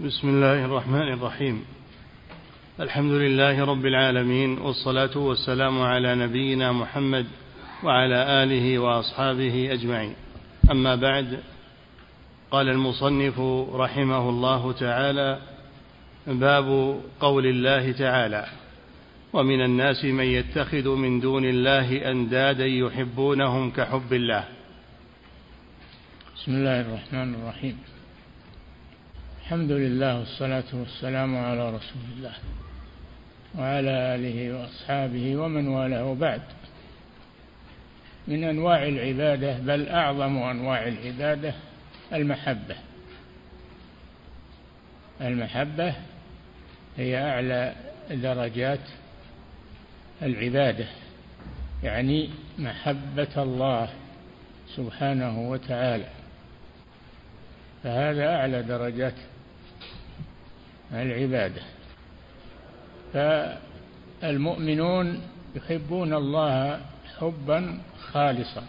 بسم الله الرحمن الرحيم. الحمد لله رب العالمين والصلاة والسلام على نبينا محمد وعلى آله وأصحابه أجمعين. أما بعد قال المصنف رحمه الله تعالى باب قول الله تعالى ومن الناس من يتخذ من دون الله أندادا يحبونهم كحب الله. بسم الله الرحمن الرحيم. الحمد لله والصلاة والسلام على رسول الله وعلى آله وأصحابه ومن والاه بعد من أنواع العبادة بل أعظم أنواع العبادة المحبة. المحبة هي أعلى درجات العبادة يعني محبة الله سبحانه وتعالى. فهذا أعلى درجات العبادة. فالمؤمنون يحبون الله حبا خالصا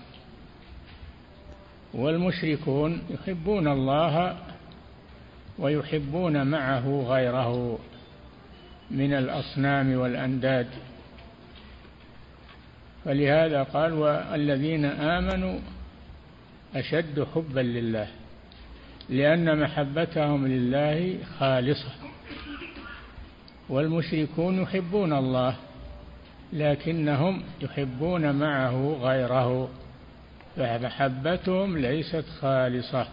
والمشركون يحبون الله ويحبون معه غيره من الأصنام والأنداد. فلهذا قال والذين آمنوا أشد حبا لله لأن محبتهم لله خالصة. والمشركون يحبون الله لكنهم يحبون معه غيره فمحبتهم ليست خالصة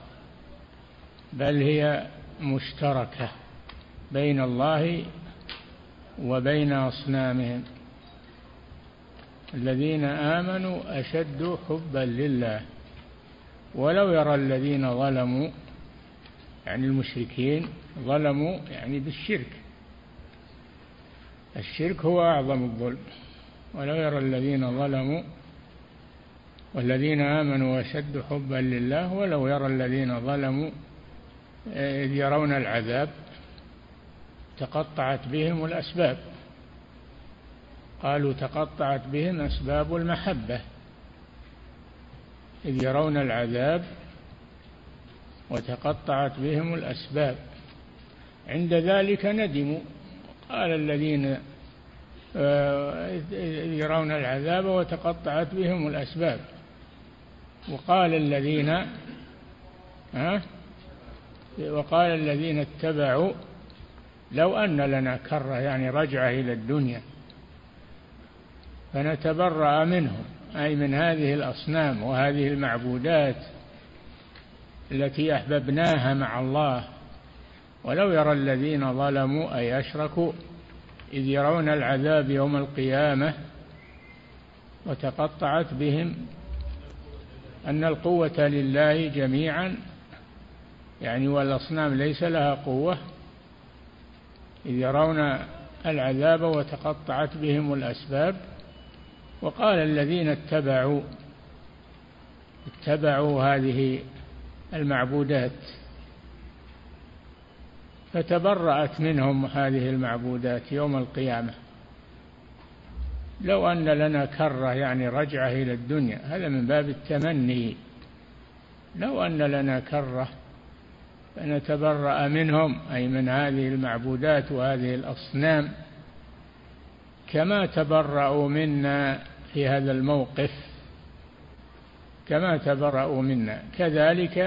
بل هي مشتركة بين الله وبين أصنامهم. الذين آمنوا أشد حبا لله ولو يرى الذين ظلموا يعني المشركين ظلموا يعني بالشرك. الشرك هو أعظم الظلم ولو يرى الذين ظلموا والذين آمنوا أشد حبا لله ولو يرى الذين ظلموا إذ يرون العذاب تقطعت بهم الأسباب. قالوا تقطعت بهم أسباب المحبة إذ يرون العذاب وتقطعت بهم الأسباب. عند ذلك ندموا قال الذين آه، يرون العذاب وتقطعت بهم الأسباب. وقال الذين ها وقال الذين اتبعوا لو أن لنا كرة يعني رجعة إلى الدنيا فنتبرأ منهم أي من هذه الأصنام وهذه المعبودات التي أحببناها مع الله. ولو يرى الذين ظلموا أي أشركوا إذ يرون العذاب يوم القيامة وتقطعت بهم أن القوة لله جميعا يعني والأصنام ليس لها قوة إذ يرون العذاب وتقطعت بهم الأسباب. وقال الذين اتبعوا اتبعوا هذه المعبودات. فتبرأت منهم هذه المعبودات يوم القيامة. لو أن لنا كرة يعني رجعة إلى الدنيا هذا من باب التمني. لو أن لنا كرة فنتبرأ منهم أي من هذه المعبودات وهذه الأصنام. كما تبرأوا منا في هذا الموقف كما تبرأوا منا. كذلك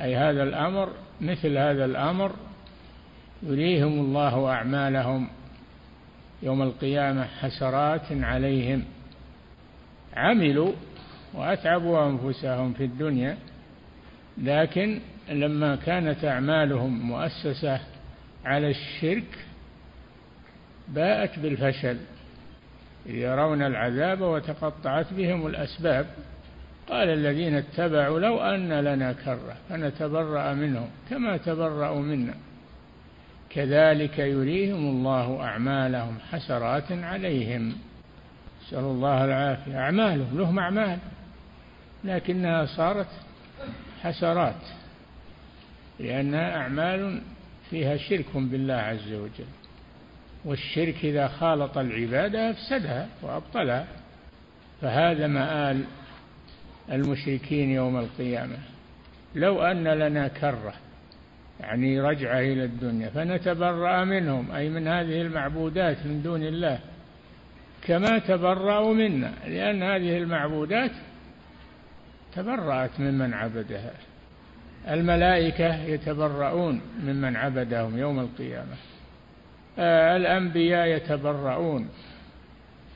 أي هذا الأمر مثل هذا الأمر يريهم الله أعمالهم يوم القيامة حسرات عليهم. عملوا وأتعبوا أنفسهم في الدنيا لكن لما كانت أعمالهم مؤسسة على الشرك باءت بالفشل. يرون العذاب وتقطعت بهم الأسباب. قال الذين اتبعوا لو أن لنا كرة فنتبرأ منهم كما تبرأوا منا. كذلك يريهم الله أعمالهم حسرات عليهم. نسأل الله العافية. أعمالهم لهم أعمال لكنها صارت حسرات لأنها أعمال فيها شرك بالله عز وجل. والشرك إذا خالط العبادة أفسدها وأبطلها. فهذا مآل المشركين يوم القيامة. لو أن لنا كرة يعني رجعة إلى الدنيا فنتبرأ منهم أي من هذه المعبودات من دون الله كما تبرأوا منا لأن هذه المعبودات تبرأت ممن عبدها. الملائكة يتبرؤون ممن عبدهم يوم القيامة. آه، الأنبياء يتبرؤون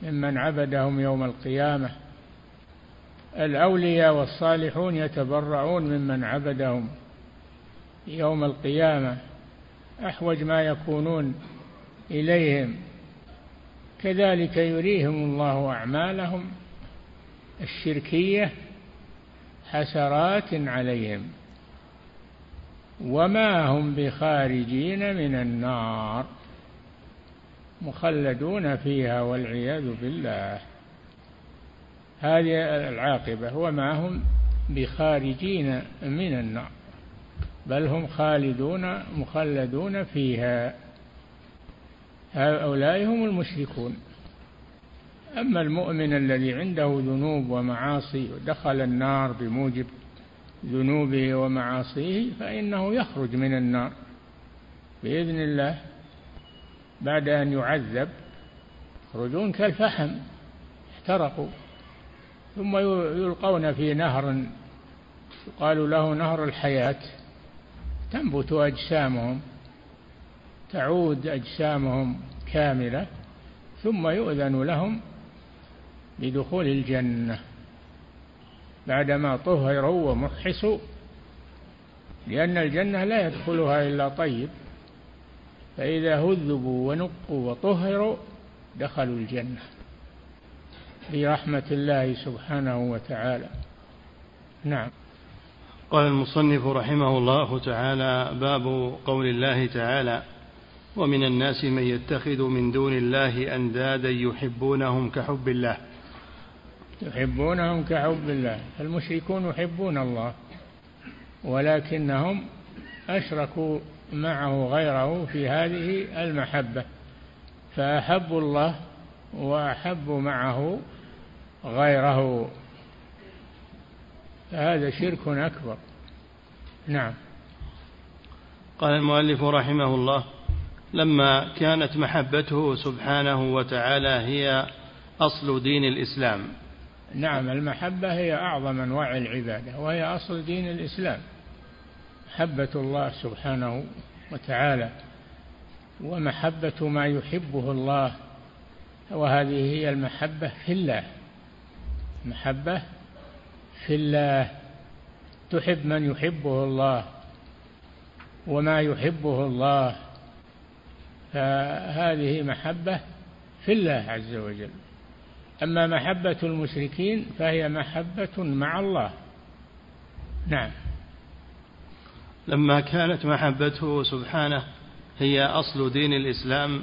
ممن عبدهم يوم القيامة. الأولياء والصالحون يتبرؤون ممن عبدهم يوم القيامة أحوج ما يكونون إليهم. كذلك يريهم الله أعمالهم الشركية حسرات عليهم. وما هم بخارجين من النار مخلدون فيها والعياذ بالله. هذه العاقبة. وما هم بخارجين من النار. بل هم خالدون مخلدون فيها. هؤلاء هم المشركون. أما المؤمن الذي عنده ذنوب ومعاصي ودخل النار بموجب ذنوبه ومعاصيه فإنه يخرج من النار. بإذن الله بعد أن يعذب يخرجون كالفحم احترقوا. ثم يلقون في نهر يقال له نهر الحياة. تنبت أجسامهم تعود أجسامهم كاملة ثم يؤذن لهم بدخول الجنة. بعدما طهروا ومحصوا لأن الجنة لا يدخلها إلا طيب فإذا هذبوا ونقوا وطهروا دخلوا الجنة. برحمة الله سبحانه وتعالى. نعم. قال المصنف رحمه الله تعالى باب قول الله تعالى ومن الناس من يتخذ من دون الله أندادا يحبونهم كحب الله. يحبونهم كحب الله. المشركون يحبون الله ولكنهم أشركوا معه غيره في هذه المحبة. فأحبوا الله وأحبوا معه غيره. فهذا شرك أكبر. نعم. قال المؤلف رحمه الله لما كانت محبته سبحانه وتعالى هي أصل دين الإسلام. نعم المحبة هي أعظم أنواع العبادة وهي أصل دين الإسلام. محبة الله سبحانه وتعالى ومحبة ما يحبه الله وهذه هي المحبة في الله. محبة في الله. تحب من يحبه الله وما يحبه الله. فهذه محبة في الله عز وجل. أما محبة المشركين فهي محبة مع الله. نعم. لما كانت محبته سبحانه هي أصل دين الإسلام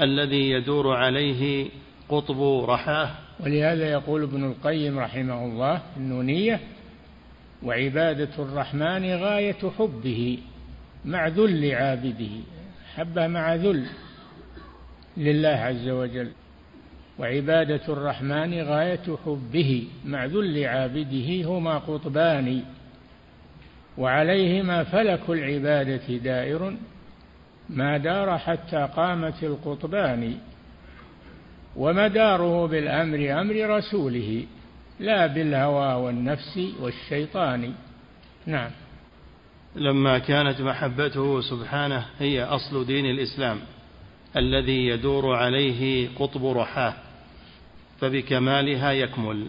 الذي يدور عليه قطب رحاه ولهذا يقول ابن القيم رحمه الله النونية وعبادة الرحمن غاية حبه مع ذل عابده محبة مع ذل لله عز وجل. وعبادة الرحمن غاية حبه مع ذل عابده هما قطبان وعليهما فلك العبادة دائر ما دار حتى قامت القطبان. ومداره بالأمر أمر رسوله لا بالهوى والنفس والشيطان. نعم. لما كانت محبته سبحانه هي أصل دين الإسلام الذي يدور عليه قطب رحاه فبكمالها يكمل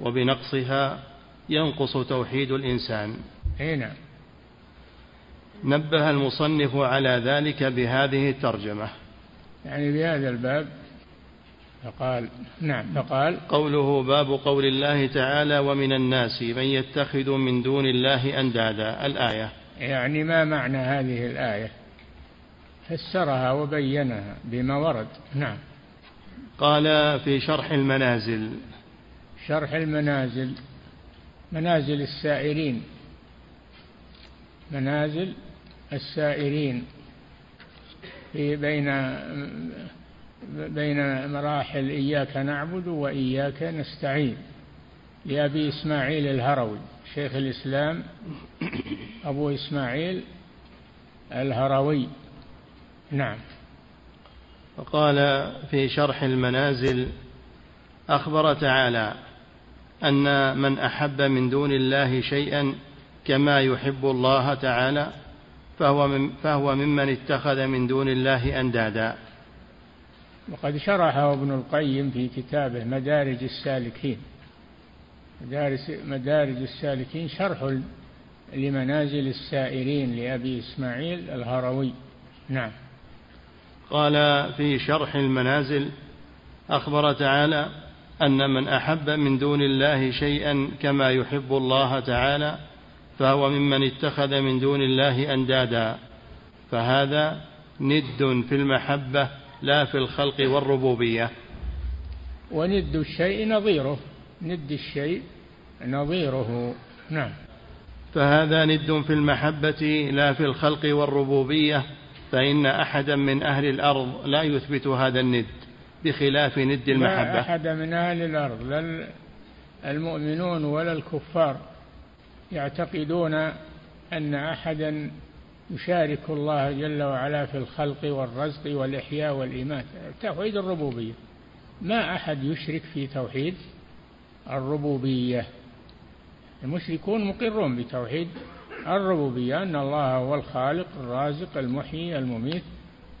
وبنقصها ينقص توحيد الإنسان. هنا نعم. نبه المصنف على ذلك بهذه الترجمة. يعني بهذا الباب فقال نعم فقال قوله باب قول الله تعالى ومن الناس من يتخذ من دون الله أندادا الآية. يعني ما معنى هذه الآية؟ فسرها وبينها بما ورد. نعم. قال في شرح المنازل. شرح المنازل منازل السائرين. منازل السائرين في بين بين مراحل إياك نعبد وإياك نستعين. لأبي إسماعيل الهروي شيخ الإسلام أبو إسماعيل الهروي. نعم. وقال في شرح المنازل أخبر تعالى أن من أحب من دون الله شيئا كما يحب الله تعالى فهو, من فهو ممن اتخذ من دون الله أندادا. وقد شرحه ابن القيم في كتابه مدارج السالكين. مدارس مدارج السالكين شرح لمنازل السائرين لأبي إسماعيل الهروي. نعم. قال في شرح المنازل أخبر تعالى أن من أحب من دون الله شيئا كما يحب الله تعالى فهو ممن اتخذ من دون الله أندادا. فهذا ند في المحبة لا في الخلق والربوبية. وند الشيء نظيره. ند الشيء نظيره. نعم. فهذا ند في المحبة لا في الخلق والربوبية. فإن أحدا من أهل الأرض لا يثبت هذا الند بخلاف ند المحبة. لا أحد من أهل الأرض لا المؤمنون ولا الكفار يعتقدون أن أحدا يشارك الله جل وعلا في الخلق والرزق والإحياء والإماتة توحيد الربوبية. ما أحد يشرك في توحيد الربوبية. المشركون مقرون بتوحيد الربوبية أن الله هو الخالق الرازق المحيي المميت.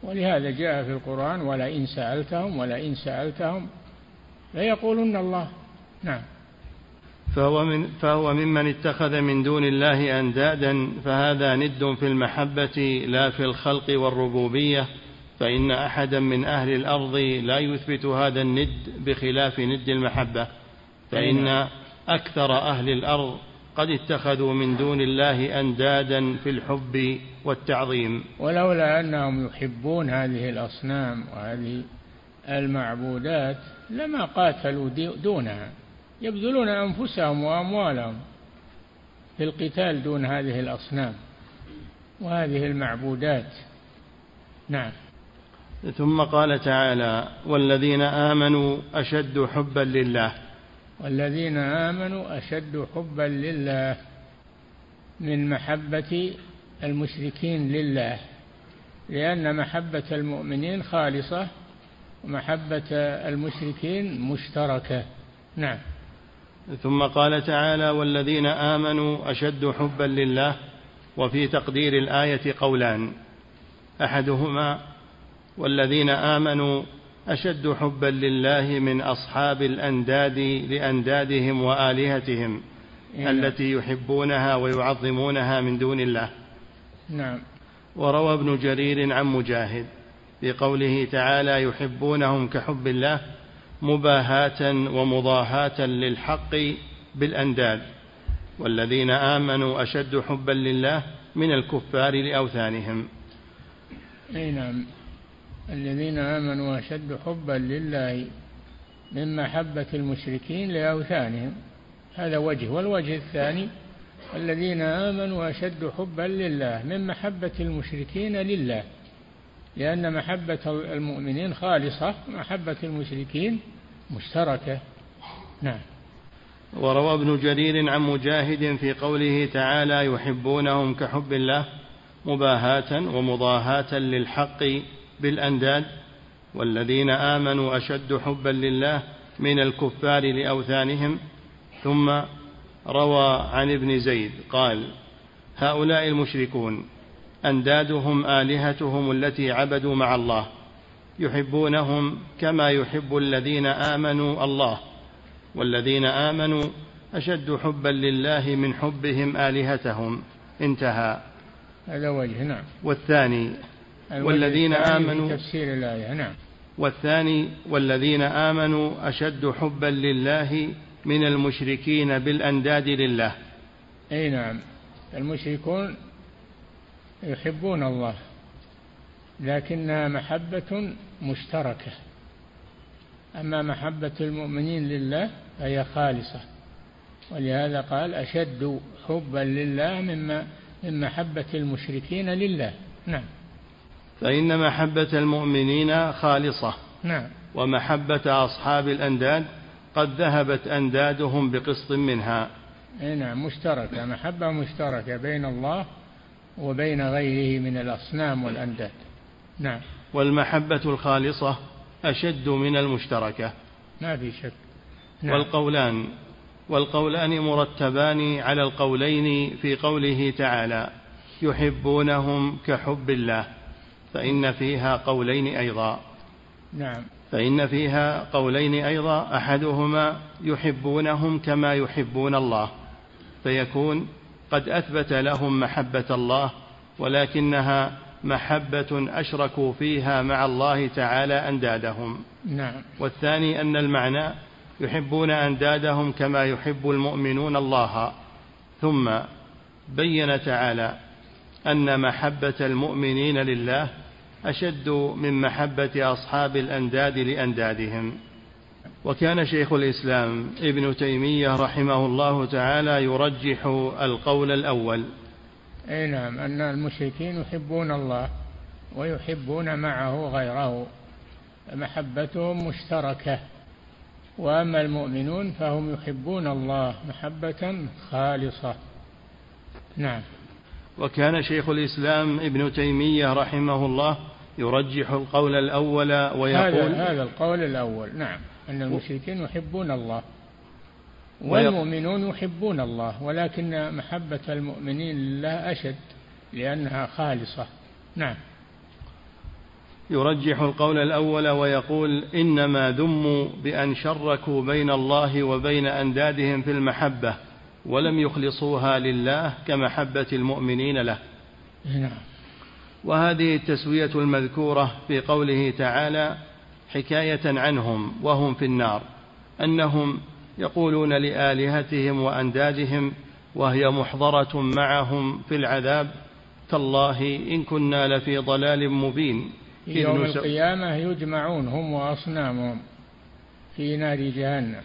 ولهذا جاء في القرآن ولئن سألتهم ولئن سألتهم ليقولن الله. نعم. فهو, من فهو ممن اتخذ من دون الله أندادا فهذا ند في المحبة لا في الخلق والربوبية فإن أحدا من أهل الأرض لا يثبت هذا الند بخلاف ند المحبة. فإن أكثر أهل الأرض قد اتخذوا من دون الله أندادا في الحب والتعظيم. ولولا أنهم يحبون هذه الأصنام وهذه المعبودات لما قاتلوا دونها. يبذلون أنفسهم وأموالهم في القتال دون هذه الأصنام وهذه المعبودات. نعم. ثم قال تعالى والذين آمنوا أشد حبا لله. والذين آمنوا أشد حبا لله من محبة المشركين لله لأن محبة المؤمنين خالصة ومحبة المشركين مشتركة. نعم. ثم قال تعالى والذين آمنوا أشد حبا لله وفي تقدير الآية قولان. أحدهما والذين آمنوا أشد حبا لله من أصحاب الأنداد لأندادهم وآلهتهم إيه. التي يحبونها ويعظمونها من دون الله. نعم. وروى ابن جرير عن مجاهد بقوله تعالى يحبونهم كحب الله مباهاة ومضاهاة للحق بالأنداد والذين آمنوا أشد حبا لله من الكفار لأوثانهم. أي نعم. الذين آمنوا أشد حبا لله من محبة المشركين لأوثانهم. هذا وجه. والوجه الثاني الذين آمنوا أشد حبا لله من محبة المشركين لله. لأن محبة المؤمنين خالصة محبة المشركين مشتركة. نعم. وروى ابن جرير عن مجاهد في قوله تعالى يحبونهم كحب الله مباهاة ومضاهاة للحق بالأنداد والذين آمنوا أشد حبا لله من الكفار لأوثانهم. ثم روى عن ابن زيد قال هؤلاء المشركون أندادهم آلهتهم التي عبدوا مع الله يحبونهم كما يحب الذين آمنوا الله والذين آمنوا أشد حبا لله من حبهم آلهتهم. انتهى. هذا وجه نعم. والثاني والذين آمنوا تفسير الآية نعم. والثاني والذين آمنوا أشد حبا لله من المشركين بالأنداد لله. أي نعم. المشركون يحبون الله لكنها محبة مشتركة. أما محبة المؤمنين لله فهي خالصة ولهذا قال أشد حبا لله مما من محبة المشركين لله. نعم. فإن محبة المؤمنين خالصة نعم. ومحبة أصحاب الأنداد قد ذهبت أندادهم بقسط منها. نعم مشتركة محبة مشتركة بين الله وبين غيره من الأصنام والأنداد. نعم. والمحبة الخالصة أشد من المشتركة. ما في شك. نعم. والقولان. والقولان مرتبان على القولين في قوله تعالى يحبونهم كحب الله. فإن فيها قولين أيضا. نعم. فإن فيها قولين أيضا أحدهما يحبونهم كما يحبون الله. فيكون قد أثبت لهم محبة الله ولكنها محبة أشركوا فيها مع الله تعالى أندادهم. نعم. والثاني أن المعنى يحبون أندادهم كما يحب المؤمنون الله. ثم بين تعالى أن محبة المؤمنين لله أشد من محبة أصحاب الأنداد لأندادهم. وكان شيخ الإسلام ابن تيمية رحمه الله تعالى يرجح القول الأول. أي نعم أن المشركين يحبون الله ويحبون معه غيره محبتهم مشتركة وأما المؤمنون فهم يحبون الله محبة خالصة. نعم. وكان شيخ الإسلام ابن تيمية رحمه الله يرجح القول الأول ويقول هذا, هذا القول الأول. نعم. أن المشركين يحبون الله. والمؤمنون يحبون الله ولكن محبة المؤمنين لله أشد لأنها خالصة. نعم. يرجح القول الأول ويقول إنما ذموا بأن شركوا بين الله وبين أندادهم في المحبة ولم يخلصوها لله كمحبة المؤمنين له. نعم. وهذه التسوية المذكورة في قوله تعالى حكاية عنهم وهم في النار أنهم يقولون لآلهتهم وأندادهم وهي محضرة معهم في العذاب تالله إن كنا لفي ضلال مبين. في يوم القيامة يجمعون هم وأصنامهم في نار جهنم.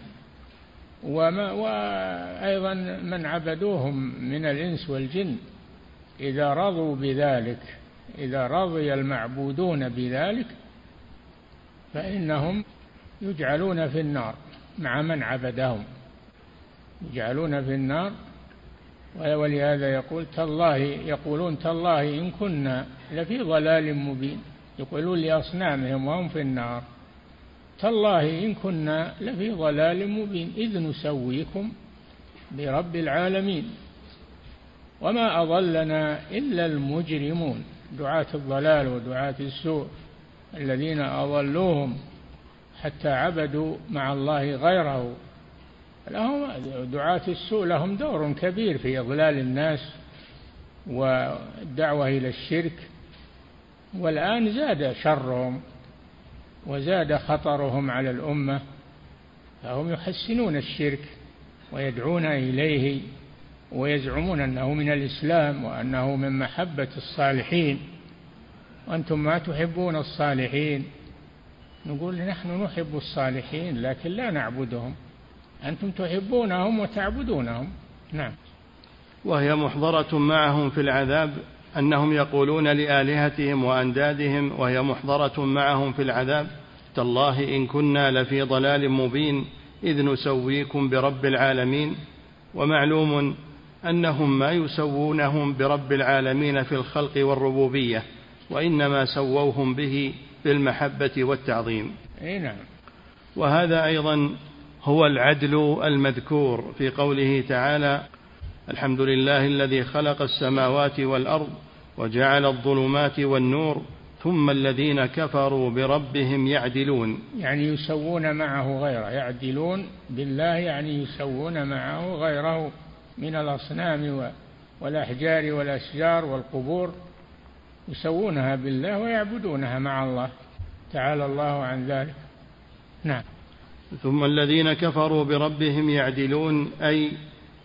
وما وأيضا من عبدوهم من الإنس والجن. إذا رضوا بذلك إذا رضي المعبودون بذلك فإنهم يجعلون في النار مع من عبدهم. يجعلون في النار ولهذا يقول تالله يقولون تالله إن كنا لفي ضلال مبين. يقولون لأصنامهم وهم في النار تالله إن كنا لفي ضلال مبين. إذ نسويكم برب العالمين. وما أضلنا إلا المجرمون. دعاة الضلال ودعاة السوء. الذين أضلوهم حتى عبدوا مع الله غيره. لهم دعاة السوء لهم دور كبير في إضلال الناس والدعوة إلى الشرك. والآن زاد شرهم وزاد خطرهم على الأمة فهم يحسنون الشرك ويدعون إليه ويزعمون أنه من الإسلام وأنه من محبة الصالحين. وأنتم ما تحبون الصالحين. نقول نحن نحب الصالحين لكن لا نعبدهم. أنتم تحبونهم وتعبدونهم. نعم. وهي محضرة معهم في العذاب أنهم يقولون لآلهتهم وأندادهم وهي محضرة معهم في العذاب. تالله إن كنا لفي ضلال مبين إذ نسويكم برب العالمين. ومعلوم أنهم ما يسوونهم برب العالمين في الخلق والربوبية. وإنما سووهم به بالمحبة والتعظيم. أي نعم. وهذا أيضا هو العدل المذكور في قوله تعالى الحمد لله الذي خلق السماوات والأرض وجعل الظلمات والنور ثم الذين كفروا بربهم يعدلون. يعني يسوون معه غيره يعدلون بالله يعني يسوون معه غيره من الأصنام والأحجار والأشجار والقبور. يسوونها بالله ويعبدونها مع الله. تعالى الله عن ذلك. نعم. ثم الذين كفروا بربهم يعدلون أي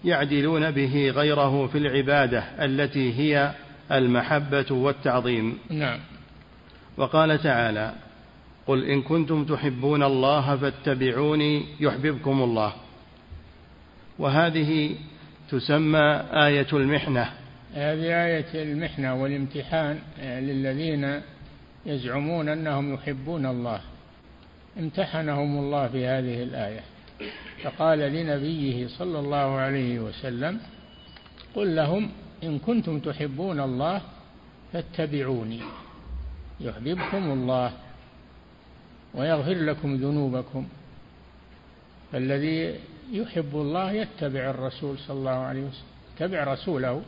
يعدلون به غيره في العبادة التي هي المحبة والتعظيم. نعم. وقال تعالى قل إن كنتم تحبون الله فاتبعوني يحببكم الله. وهذه تسمى آية المحنة. هذه آية المحنة والامتحان للذين يزعمون أنهم يحبون الله. امتحنهم الله في هذه الآية. فقال لنبيه صلى الله عليه وسلم قل لهم إن كنتم تحبون الله فاتبعوني يحببكم الله ويغفر لكم ذنوبكم. فالذي يحب الله يتبع الرسول صلى الله عليه وسلم يتبع رسوله.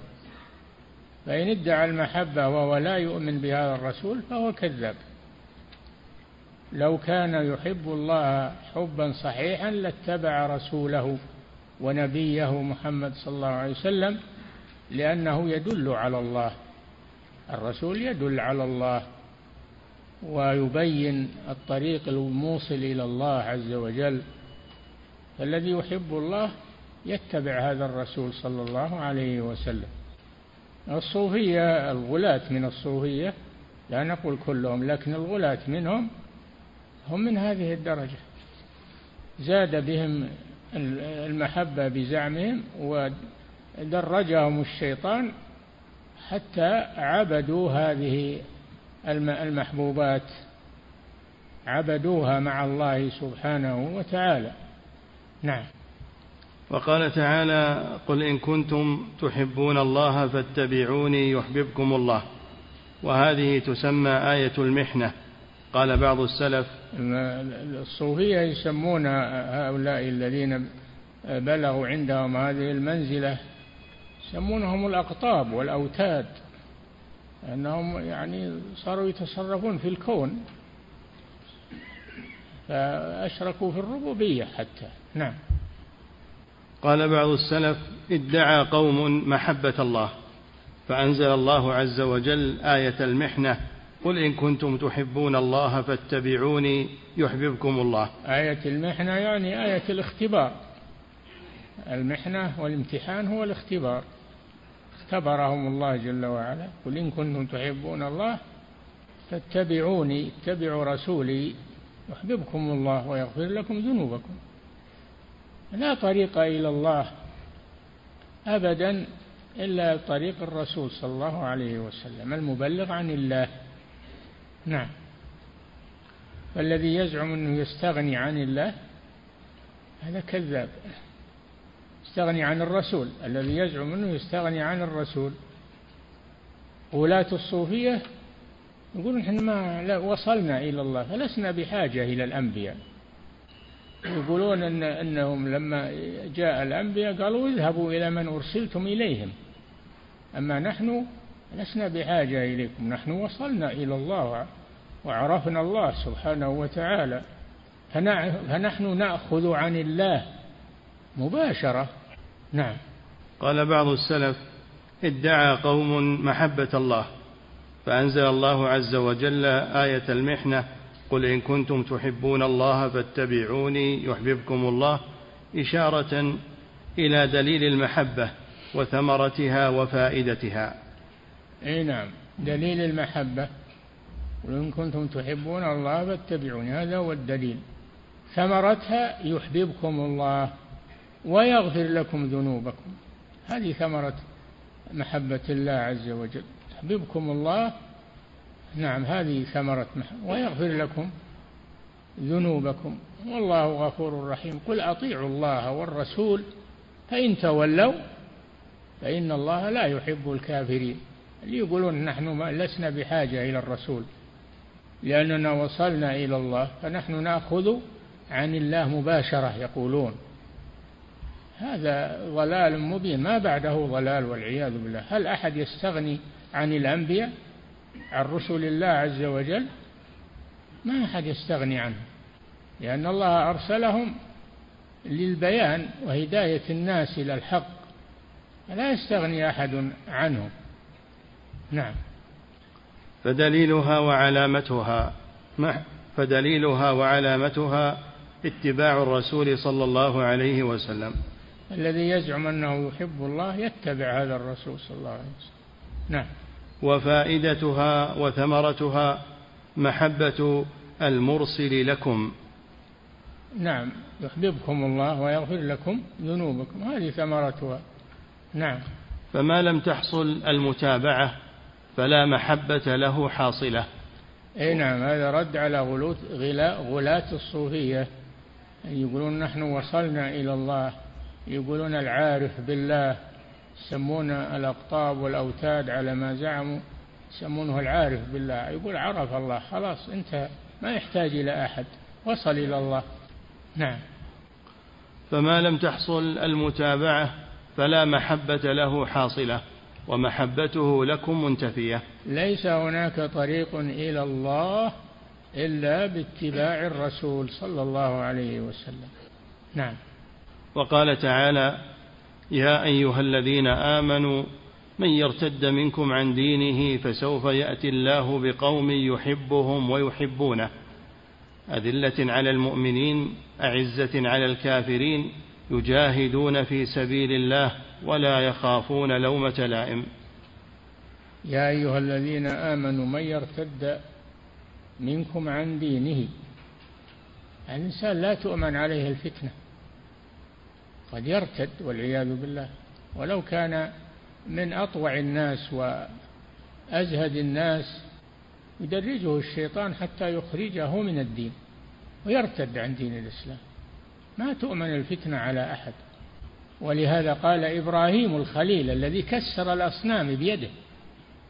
فإن ادعى المحبة وهو لا يؤمن بهذا الرسول فهو كذاب لو كان يحب الله حبا صحيحا لاتبع رسوله ونبيه محمد صلى الله عليه وسلم لأنه يدل على الله. الرسول يدل على الله ويبين الطريق الموصل إلى الله عز وجل. فالذي يحب الله يتبع هذا الرسول صلى الله عليه وسلم. الصوفية الغلاة من الصوفية لا نقول كلهم لكن الغلاة منهم هم من هذه الدرجة. زاد بهم المحبة بزعمهم ودرجهم الشيطان حتى عبدوا هذه المحبوبات. عبدوها مع الله سبحانه وتعالى. نعم. وقال تعالى قل إن كنتم تحبون الله فاتبعوني يحببكم الله. وهذه تسمى آية المحنة. قال بعض السلف الصوفية يسمون هؤلاء الذين بلغوا عندهم هذه المنزلة يسمونهم الأقطاب والأوتاد أنهم يعني صاروا يتصرفون في الكون فأشركوا في الربوبية حتى. نعم. قال بعض السلف ادعى قوم محبة الله فأنزل الله عز وجل آية المحنة قل إن كنتم تحبون الله فاتبعوني يحببكم الله. آية المحنة يعني آية الاختبار. المحنة والامتحان هو الاختبار. اختبرهم الله جل وعلا قل إن كنتم تحبون الله فاتبعوني اتبعوا رسولي يحببكم الله ويغفر لكم ذنوبكم. لا طريق إلى الله أبدا إلا طريق الرسول صلى الله عليه وسلم المبلغ عن الله. نعم. فالذي يزعم أنه يستغني عن الله هذا كذاب. يستغني عن الرسول الذي يزعم أنه يستغني عن الرسول. ولاة الصوفية يقولون إحنا ما وصلنا إلى الله فلسنا بحاجة إلى الأنبياء. يقولون إن أنهم لما جاء الأنبياء قالوا اذهبوا إلى من أرسلتم إليهم. أما نحن لسنا بحاجة إليكم. نحن وصلنا إلى الله وعرفنا الله سبحانه وتعالى. فنحن نأخذ عن الله مباشرة. نعم. قال بعض السلف ادعى قوم محبة الله فأنزل الله عز وجل آية المحنة قل إن كنتم تحبون الله فاتبعوني يحببكم الله إشارة إلى دليل المحبة وثمرتها وفائدتها. أي نعم. دليل المحبة. قل إن كنتم تحبون الله فاتبعوني. هذا هو الدليل. ثمرتها يحببكم الله ويغفر لكم ذنوبكم. هذه ثمرة محبة الله عز وجل. يحببكم الله نعم هذه ثمرة ويغفر لكم ذنوبكم. والله غفور رحيم. قل أطيعوا الله والرسول فإن تولوا فإن الله لا يحب الكافرين. اللي يقولون نحن لسنا بحاجة إلى الرسول لأننا وصلنا إلى الله فنحن نأخذ عن الله مباشرة يقولون. هذا ضلال مبين. ما بعده ضلال والعياذ بالله. هل أحد يستغني عن الأنبياء؟ عن رسل الله عز وجل ما أحد يستغني عنه لأن الله أرسلهم للبيان وهداية الناس إلى الحق لا يستغني أحد عنه. نعم. فدليلها وعلامتها فدليلها وعلامتها اتباع الرسول صلى الله عليه وسلم. الذي يزعم أنه يحب الله يتبع هذا الرسول صلى الله عليه وسلم. نعم. وفائدتها وثمرتها محبة المرسل لكم. نعم يحببكم الله ويغفر لكم ذنوبكم. هذه ثمرتها. نعم. فما لم تحصل المتابعة فلا محبة له حاصلة. أي نعم هذا رد على غلوة غلاة الصوفية. يقولون نحن وصلنا إلى الله. يقولون العارف بالله. يسمون الأقطاب والأوتاد على ما زعموا يسمونه العارف بالله. يقول عرف الله خلاص انتهى ما يحتاج إلى أحد وصل إلى الله. نعم. فما لم تحصل المتابعة فلا محبة له حاصلة ومحبته لكم منتفية. ليس هناك طريق إلى الله إلا باتباع الرسول صلى الله عليه وسلم. نعم. وقال تعالى يا أيها الذين آمنوا من يرتد منكم عن دينه فسوف يأتي الله بقوم يحبهم ويحبونه. أذلة على المؤمنين أعزة على الكافرين يجاهدون في سبيل الله ولا يخافون لومة لائم. يا أيها الذين آمنوا من يرتد منكم عن دينه؟ الإنسان لا تؤمن عليه الفتنة. قد يرتد والعياذ بالله. ولو كان من أطوع الناس وأزهد الناس يدرجه الشيطان حتى يخرجه من الدين ويرتد عن دين الإسلام. ما تؤمن الفتنة على أحد. ولهذا قال إبراهيم الخليل الذي كسر الأصنام بيده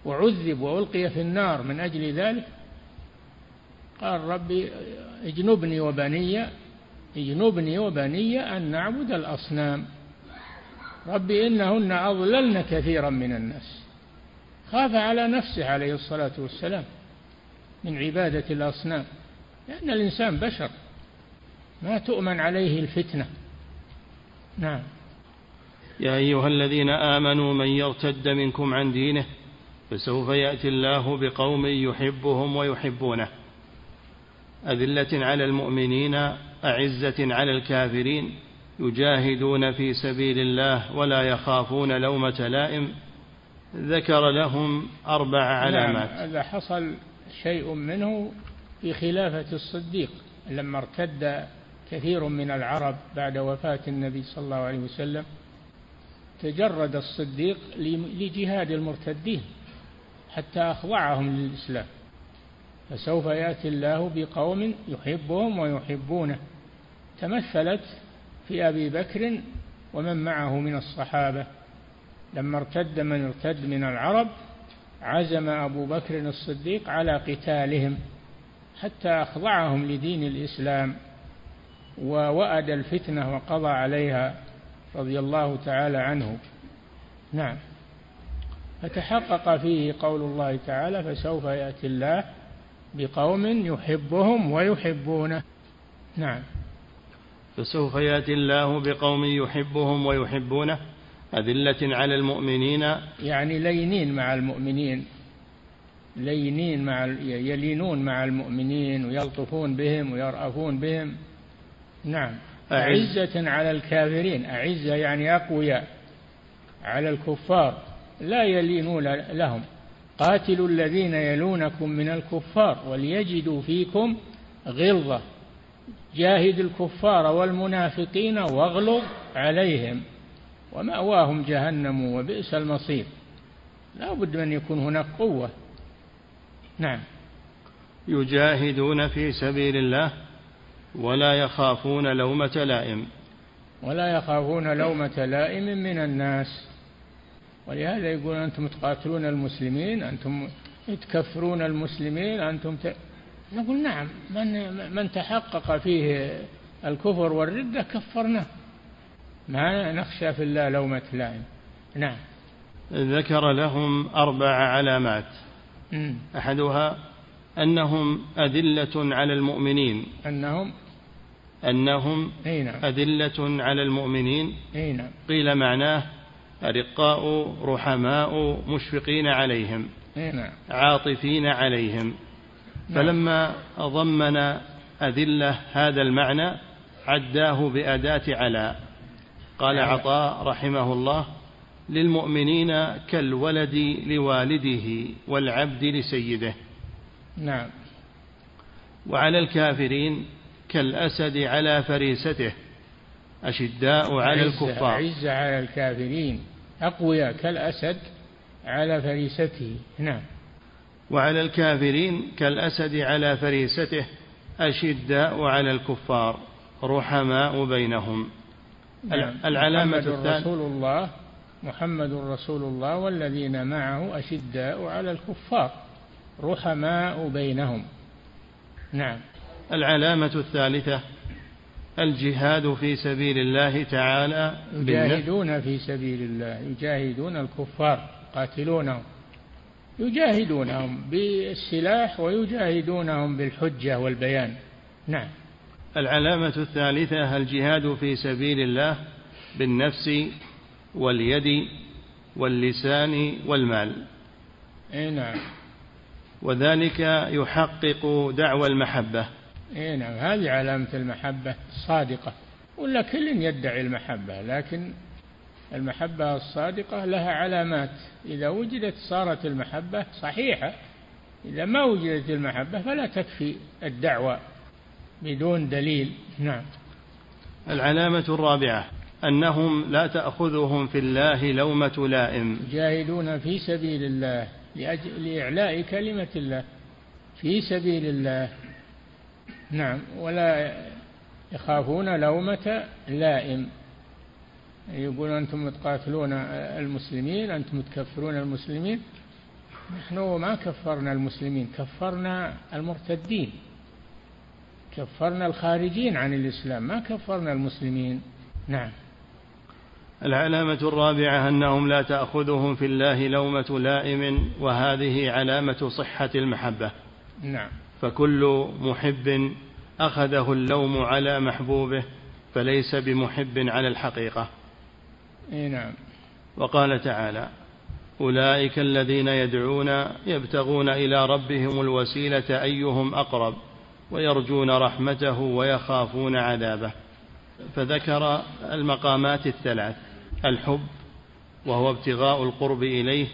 وعذب وألقي في النار من أجل ذلك قال ربي اجنبني وبني اجنبني وبني أن نعبد الأصنام. ربي إنهن أضللن كثيرا من الناس. خاف على نفسه عليه الصلاة والسلام من عبادة الأصنام لأن الإنسان بشر. ما تؤمن عليه الفتنة. نعم. يا أيها الذين آمنوا من يرتد منكم عن دينه فسوف يأتي الله بقوم يحبهم ويحبونه. أذلة على المؤمنين أعزة على الكافرين يجاهدون في سبيل الله ولا يخافون لومة لائم. ذكر لهم أربع نعم، علامات. نعم هذا حصل شيء منه في خلافة الصديق لما ارتد كثير من العرب بعد وفاة النبي صلى الله عليه وسلم تجرد الصديق لجهاد المرتدين حتى أخضعهم للإسلام. فسوف يأتي الله بقوم يحبهم ويحبونه. تمثلت في أبي بكر ومن معه من الصحابة. لما ارتد من ارتد من العرب عزم أبو بكر الصديق على قتالهم حتى أخضعهم لدين الإسلام ووأد الفتنة وقضى عليها رضي الله تعالى عنه. نعم. فتحقق فيه قول الله تعالى فسوف يأتي الله بقوم يحبهم ويحبونه. نعم. فسوف يأتي الله بقوم يحبهم ويحبونه أذلة على المؤمنين. يعني لينين مع المؤمنين لينين مع يلينون مع المؤمنين ويلطفون بهم ويرأفون بهم. نعم. أعزة على الكافرين. أعزة يعني أقوياء على الكفار. لا يلينون لهم. قاتلوا الذين يلونكم من الكفار وليجدوا فيكم غلظة. جاهد الكفار والمنافقين واغلظ عليهم ومأواهم جهنم وبئس المصير. لا بد أن يكون هناك قوة. نعم. يجاهدون في سبيل الله ولا يخافون لومة لائم. ولا يخافون لومة لائم من الناس. ولهذا يقول أنتم تقاتلون المسلمين أنتم تكفرون المسلمين أنتم ت... نقول نعم من من تحقق فيه الكفر والردة كفرناه. ما نخشى في الله لومة لائم. نعم. ذكر لهم أربع علامات. أحدها أنهم أذلة على المؤمنين. أنهم؟ أنهم نعم. أذلة على المؤمنين. نعم. قيل معناه رقاء رحماء مشفقين عليهم نعم. عاطفين عليهم. نعم. فلما ضمن أذلة هذا المعنى عداه بأداة على قال عطاء رحمه الله للمؤمنين كالولد لوالده والعبد لسيده. نعم. وعلى الكافرين كالأسد على فريسته. أشداء على الكفار. عزة على الكافرين. أقوياء كالأسد على فريسته. نعم. وعلى الكافرين كالأسد على فريسته أشداء على الكفار رحماء بينهم. نعم. العلامة الثالثة رسول الله محمد رسول الله والذين معه أشداء على الكفار رحماء بينهم. نعم. العلامة الثالثة الجهاد في سبيل الله تعالى يجاهدون في سبيل الله يجاهدون الكفار قاتلونهم يجاهدونهم بالسلاح ويجاهدونهم بالحجة والبيان. نعم. العلامة الثالثة الجهاد في سبيل الله بالنفس واليد واللسان والمال؟ اي نعم. وذلك يحقق دعوى المحبة. اي نعم هذه علامة المحبة الصادقة. ولا كل يدعي المحبة لكن المحبة الصادقة لها علامات. إذا وجدت صارت المحبة صحيحة إذا ما وجدت المحبة فلا تكفي الدعوة بدون دليل. نعم. العلامة الرابعة أنهم لا تأخذهم في الله لومة لائم. يجاهدون في سبيل الله لأجل لإعلاء كلمة الله. في سبيل الله. نعم ولا يخافون لومة لائم. يقولون أنتم تقاتلون المسلمين أنتم تكفرون المسلمين. نحن ما كفرنا المسلمين كفرنا المرتدين. كفرنا الخارجين عن الإسلام ما كفرنا المسلمين. نعم. العلامة الرابعة أنهم لا تأخذهم في الله لومة لائم وهذه علامة صحة المحبة. نعم. فكل محب أخذه اللوم على محبوبه فليس بمحب على الحقيقة. إي نعم. وقال تعالى أولئك الذين يدعون يبتغون إلى ربهم الوسيلة أيهم أقرب ويرجون رحمته ويخافون عذابه. فذكر المقامات الثلاث الحب وهو ابتغاء القرب إليه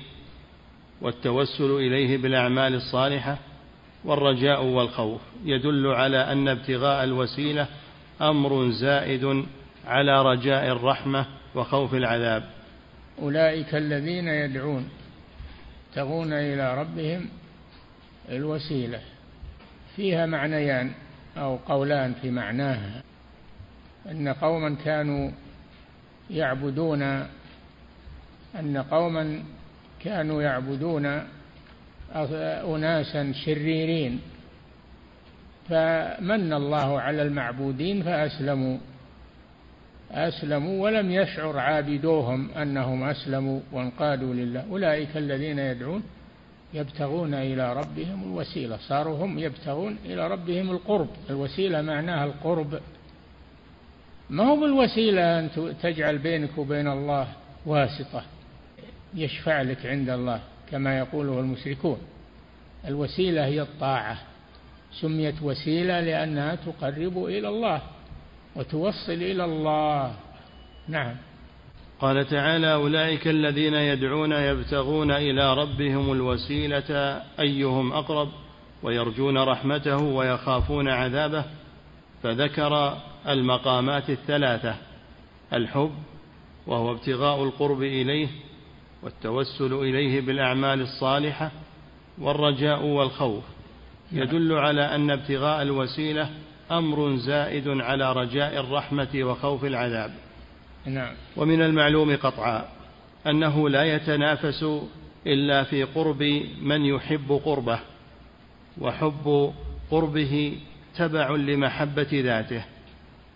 والتوسل إليه بالأعمال الصالحة والرجاء والخوف. يدل على أن ابتغاء الوسيلة أمر زائد على رجاء الرحمة وخوف العذاب. أولئك الذين يدعون يبتغون إلى ربهم الوسيلة. فيها معنيان أو قولان في معناها. أن قوما كانوا يعبدون أن قوما كانوا يعبدون أناسا شريرين. فمن الله على المعبودين فأسلموا. أسلموا ولم يشعر عابدوهم أنهم أسلموا وانقادوا لله. أولئك الذين يدعون يبتغون إلى ربهم الوسيلة. صاروا هم يبتغون إلى ربهم القرب. الوسيلة معناها القرب. ما هو بالوسيلة أن تجعل بينك وبين الله واسطة؟ يشفع لك عند الله. كما يقوله المشركون. الوسيلة هي الطاعة. سميت وسيلة لأنها تقرب إلى الله وتوصل إلى الله. نعم. قال تعالى أولئك الذين يدعون يبتغون إلى ربهم الوسيلة أيهم أقرب ويرجون رحمته ويخافون عذابه. فذكر المقامات الثلاثة الحب وهو ابتغاء القرب إليه والتوسل إليه بالأعمال الصالحة والرجاء والخوف. يدل على أن ابتغاء الوسيلة أمر زائد على رجاء الرحمة وخوف العذاب. نعم. ومن المعلوم قطعا أنه لا يتنافس إلا في قرب من يحب قربه وحب قربه تبع لمحبة ذاته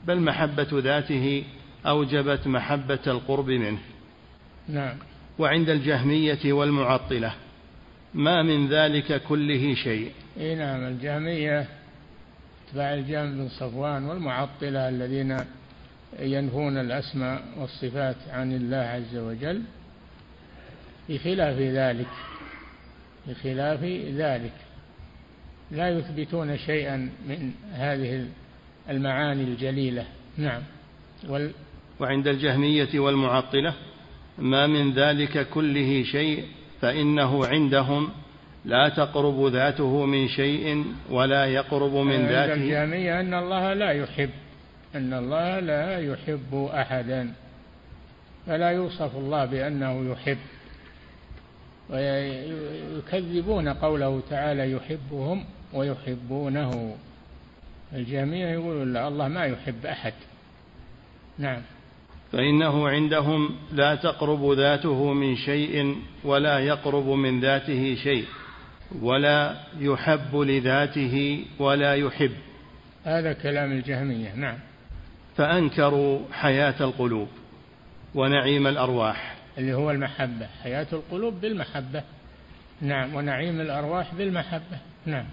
بل محبة ذاته أوجبت محبة القرب منه. نعم. وعند الجهمية والمعطلة. ما من ذلك كله شيء. إي نعم الجهمية اتباع الجهم بن صفوان والمعطلة الذين ينفون الأسماء والصفات عن الله عز وجل بخلاف ذلك بخلاف ذلك. لا يثبتون شيئا من هذه المعاني الجليلة. نعم. وال وعند الجهمية والمعطلة ما من ذلك كله شيء فإنه عندهم لا تقرب ذاته من شيء ولا يقرب من ذاته. عند الجهمية أن الله لا يحب أن الله لا يحب أحدا فلا يوصف الله بأنه يحب. ويكذبون قوله تعالى يحبهم ويحبونه. الجميع يقولون لا الله ما يحب أحد. نعم. فإنه عندهم لا تقرب ذاته من شيء ولا يقرب من ذاته شيء ولا يحب لذاته ولا يحب. هذا كلام الجهمية نعم. فأنكروا حياة القلوب ونعيم الأرواح. اللي هو المحبة حياة القلوب بالمحبة. نعم ونعيم الأرواح بالمحبة. نعم.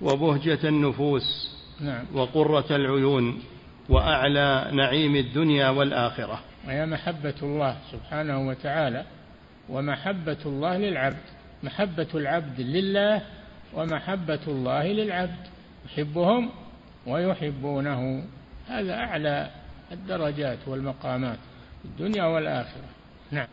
وبهجة النفوس نعم. وقرة العيون وأعلى نعيم الدنيا والآخرة. وهي محبة الله سبحانه وتعالى ومحبة الله للعبد محبة العبد لله ومحبة الله للعبد. يحبهم ويحبونه. هذا أعلى الدرجات والمقامات في الدنيا والآخرة. نعم.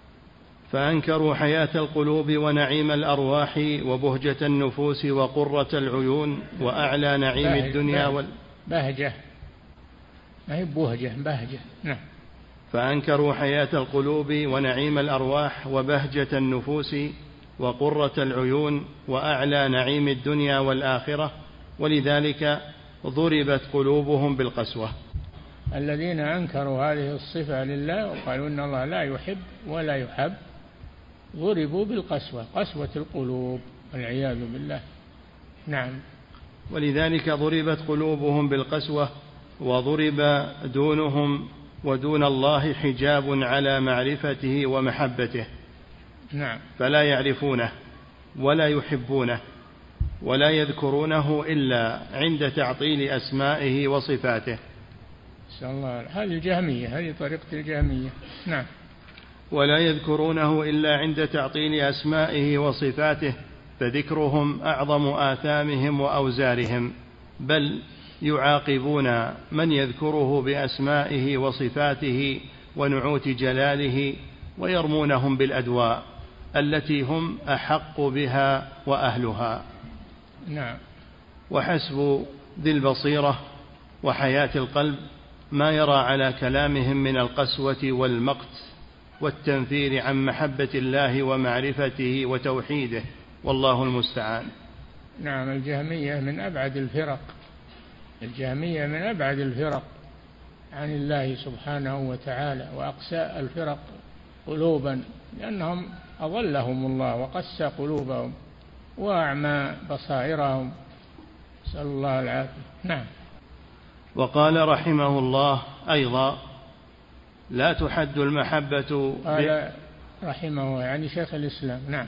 فأنكروا حياة القلوب ونعيم الأرواح وبهجة النفوس وقرة العيون وأعلى نعيم بهج الدنيا وال... بهجة. ما هي بهجة بهجة. نعم. فأنكروا حياة القلوب ونعيم الأرواح وبهجة النفوس وقرة العيون وأعلى نعيم الدنيا والآخرة ولذلك ضربت قلوبهم بالقسوة. الذين أنكروا هذه الصفة لله وقالوا إن الله لا يحب ولا يحب ضربوا بالقسوة قسوة القلوب والعياذ بالله. نعم. ولذلك ضربت قلوبهم بالقسوة وضرب دونهم ودون الله حجاب على معرفته ومحبته. نعم. فلا يعرفونه ولا يحبونه ولا يذكرونه إلا عند تعطيل أسمائه وصفاته. الله. هذه الجهمية هذه طريقة الجهمية. نعم. ولا يذكرونه إلا عند تعطيل أسمائه وصفاته فذكرهم أعظم آثامهم وأوزارهم. بل يعاقبون من يذكره بأسمائه وصفاته ونعوت جلاله ويرمونهم بالأدواء التي هم أحق بها وأهلها. نعم. وحسب ذي البصيرة وحياة القلب ما يرى على كلامهم من القسوة والمقت والتنفير عن محبة الله ومعرفته وتوحيده والله المستعان. نعم الجهمية من أبعد الفرق. الجهمية من أبعد الفرق عن الله سبحانه وتعالى وأقساء الفرق قلوبا لأنهم أضلهم الله وقسى قلوبهم وأعمى بصائرهم. نسأل الله العافية. نعم. وقال رحمه الله أيضا لا تحد المحبة قال رحمه يعني شيخ الإسلام. نعم.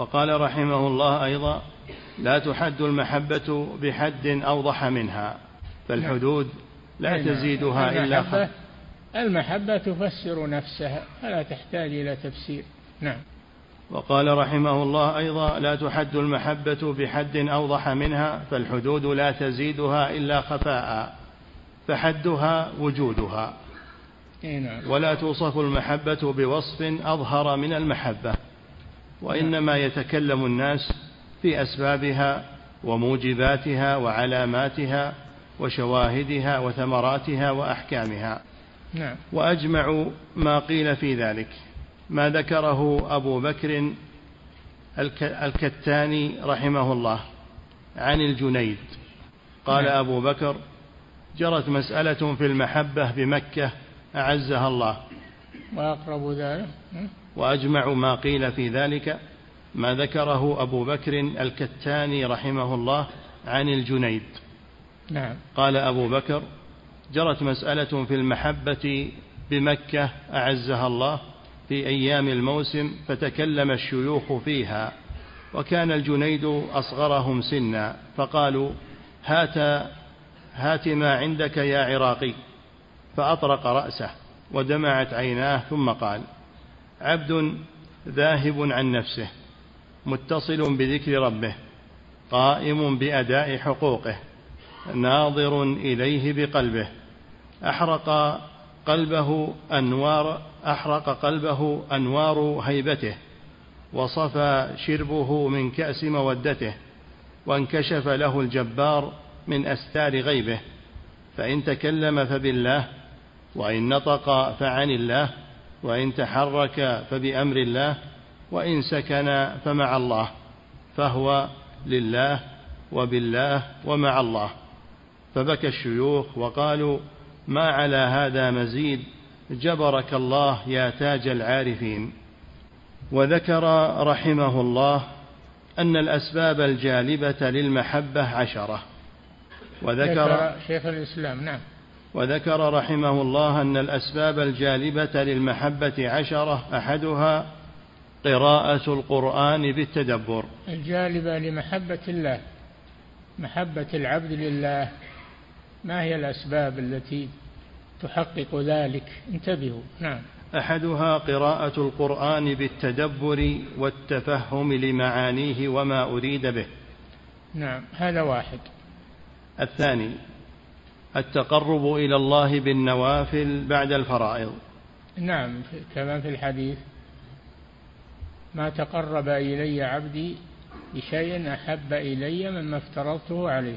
وقال رحمه الله أيضا لا تحد المحبة بحد أوضح منها فالحدود لا. تزيدها إلا المحبة, خ... المحبة تفسر نفسها فلا تحتاج إلى تفسير. نعم. وقال رحمه الله أيضا لا تحد المحبة بحد أوضح منها فالحدود لا تزيدها إلا خفاء فحدها وجودها. إيه نعم. ولا توصف المحبة بوصف أظهر من المحبة. وإنما يتكلم الناس في أسبابها وموجباتها وعلاماتها وشواهدها وثمراتها وأحكامها. نعم. وأجمع ما قيل في ذلك. ما ذكره أبو بكر الك- الكتاني رحمه الله عن الجنيد. قال نعم. أبو بكر جرت مسألة في المحبة بمكة أعزها الله. وأقرب ذلك? وأجمع ما قيل في ذلك ما ذكره أبو بكر الكتاني رحمه الله عن الجنيد. نعم. قال أبو بكر جرت مسألة في المحبة بمكة أعزها الله في أيام الموسم فتكلم الشيوخ فيها وكان الجنيد أصغرهم سنا فقالوا هات هات ما عندك يا عراقي. فأطرق رأسه ودمعت عيناه ثم قال عبد ذاهب عن نفسه متصل بذكر ربه قائم بأداء حقوقه ناظر إليه بقلبه أحرق قلبه أنوار أحرق قلبه أنوار هيبته وصفى شربه من كأس مودته وانكشف له الجبار من أستار غيبه فإن تكلم فبالله وإن نطق فعن الله وإن تحرك فبأمر الله وإن سكن فمع الله فهو لله وبالله ومع الله. فبكى الشيوخ وقالوا ما على هذا مزيد جبرك الله يا تاج العارفين. وذكر رحمه الله أن الأسباب الجالبة للمحبة عشرة. وذكر شيخ الإسلام نعم. وذكر رحمه الله أن الأسباب الجالبة للمحبة عشرة أحدها قراءة القرآن بالتدبر. الجالبة لمحبة الله محبة العبد لله. ما هي الأسباب التي تحقق ذلك؟ انتبهوا. نعم. أحدها قراءة القرآن بالتدبر والتفهم لمعانيه وما أريد به. نعم هذا واحد. الثاني التقرب إلى الله بالنوافل بعد الفرائض. نعم كما في الحديث ما تقرب إلي عبدي بشيء أحب إلي مما افترضته عليه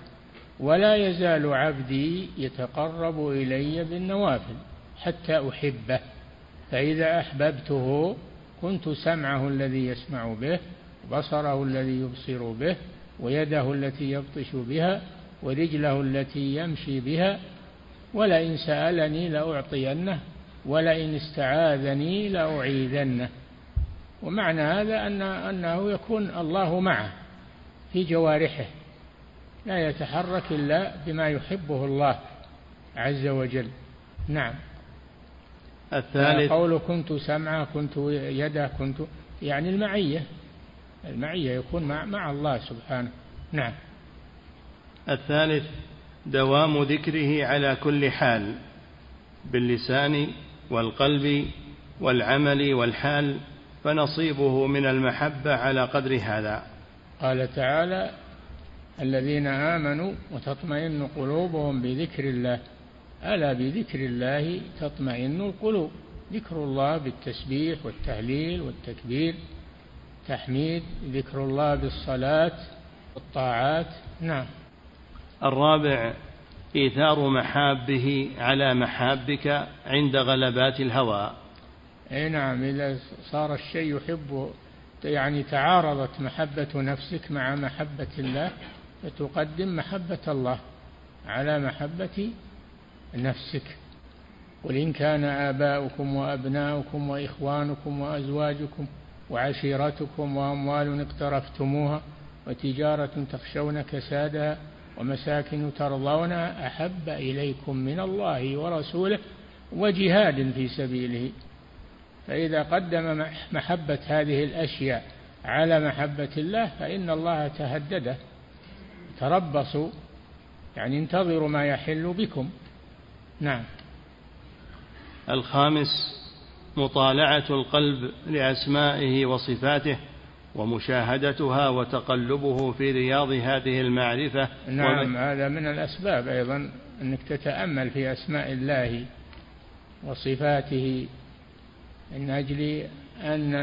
ولا يزال عبدي يتقرب إلي بالنوافل حتى أحبه فإذا أحببته كنت سمعه الذي يسمع به وبصره الذي يبصر به ويده التي يبطش بها ورجله التي يمشي بها ولئن سألني لأعطينه ولئن استعاذني لأعيذنه. ومعنى هذا أن أنه يكون الله معه في جوارحه لا يتحرك إلا بما يحبه الله عز وجل. نعم. الثالث. قول كنت سمعه كنت يده كنت يعني المعية المعية يكون مع, مع الله سبحانه. نعم. الثالث دوام ذكره على كل حال باللسان والقلب والعمل والحال فنصيبه من المحبة على قدر هذا. قال تعالى الذين آمنوا وتطمئن قلوبهم بذكر الله. ألا بذكر الله تطمئن القلوب؟ ذكر الله بالتسبيح والتهليل والتكبير. تحميد ذكر الله بالصلاة والطاعات. نعم. الرابع إيثار محابه على محابك عند غلبات الهوى. أي نعم إذا صار الشيء يحبه يعني تعارضت محبة نفسك مع محبة الله فتقدم محبة الله على محبة نفسك. قل إن كان آباؤكم وأبناؤكم وإخوانكم وأزواجكم وعشيرتكم وأموال اقترفتموها وتجارة تخشون كسادها ومساكن ترضونها أحب إليكم من الله ورسوله وجهاد في سبيله. فإذا قدم محبة هذه الأشياء على محبة الله فإن الله تهدده. تربصوا يعني انتظروا ما يحل بكم. نعم. الخامس مطالعة القلب لأسمائه وصفاته. ومشاهدتها وتقلبه في رياض هذه المعرفة. نعم هذا من الأسباب أيضا أنك تتأمل في أسماء الله وصفاته من أجل أن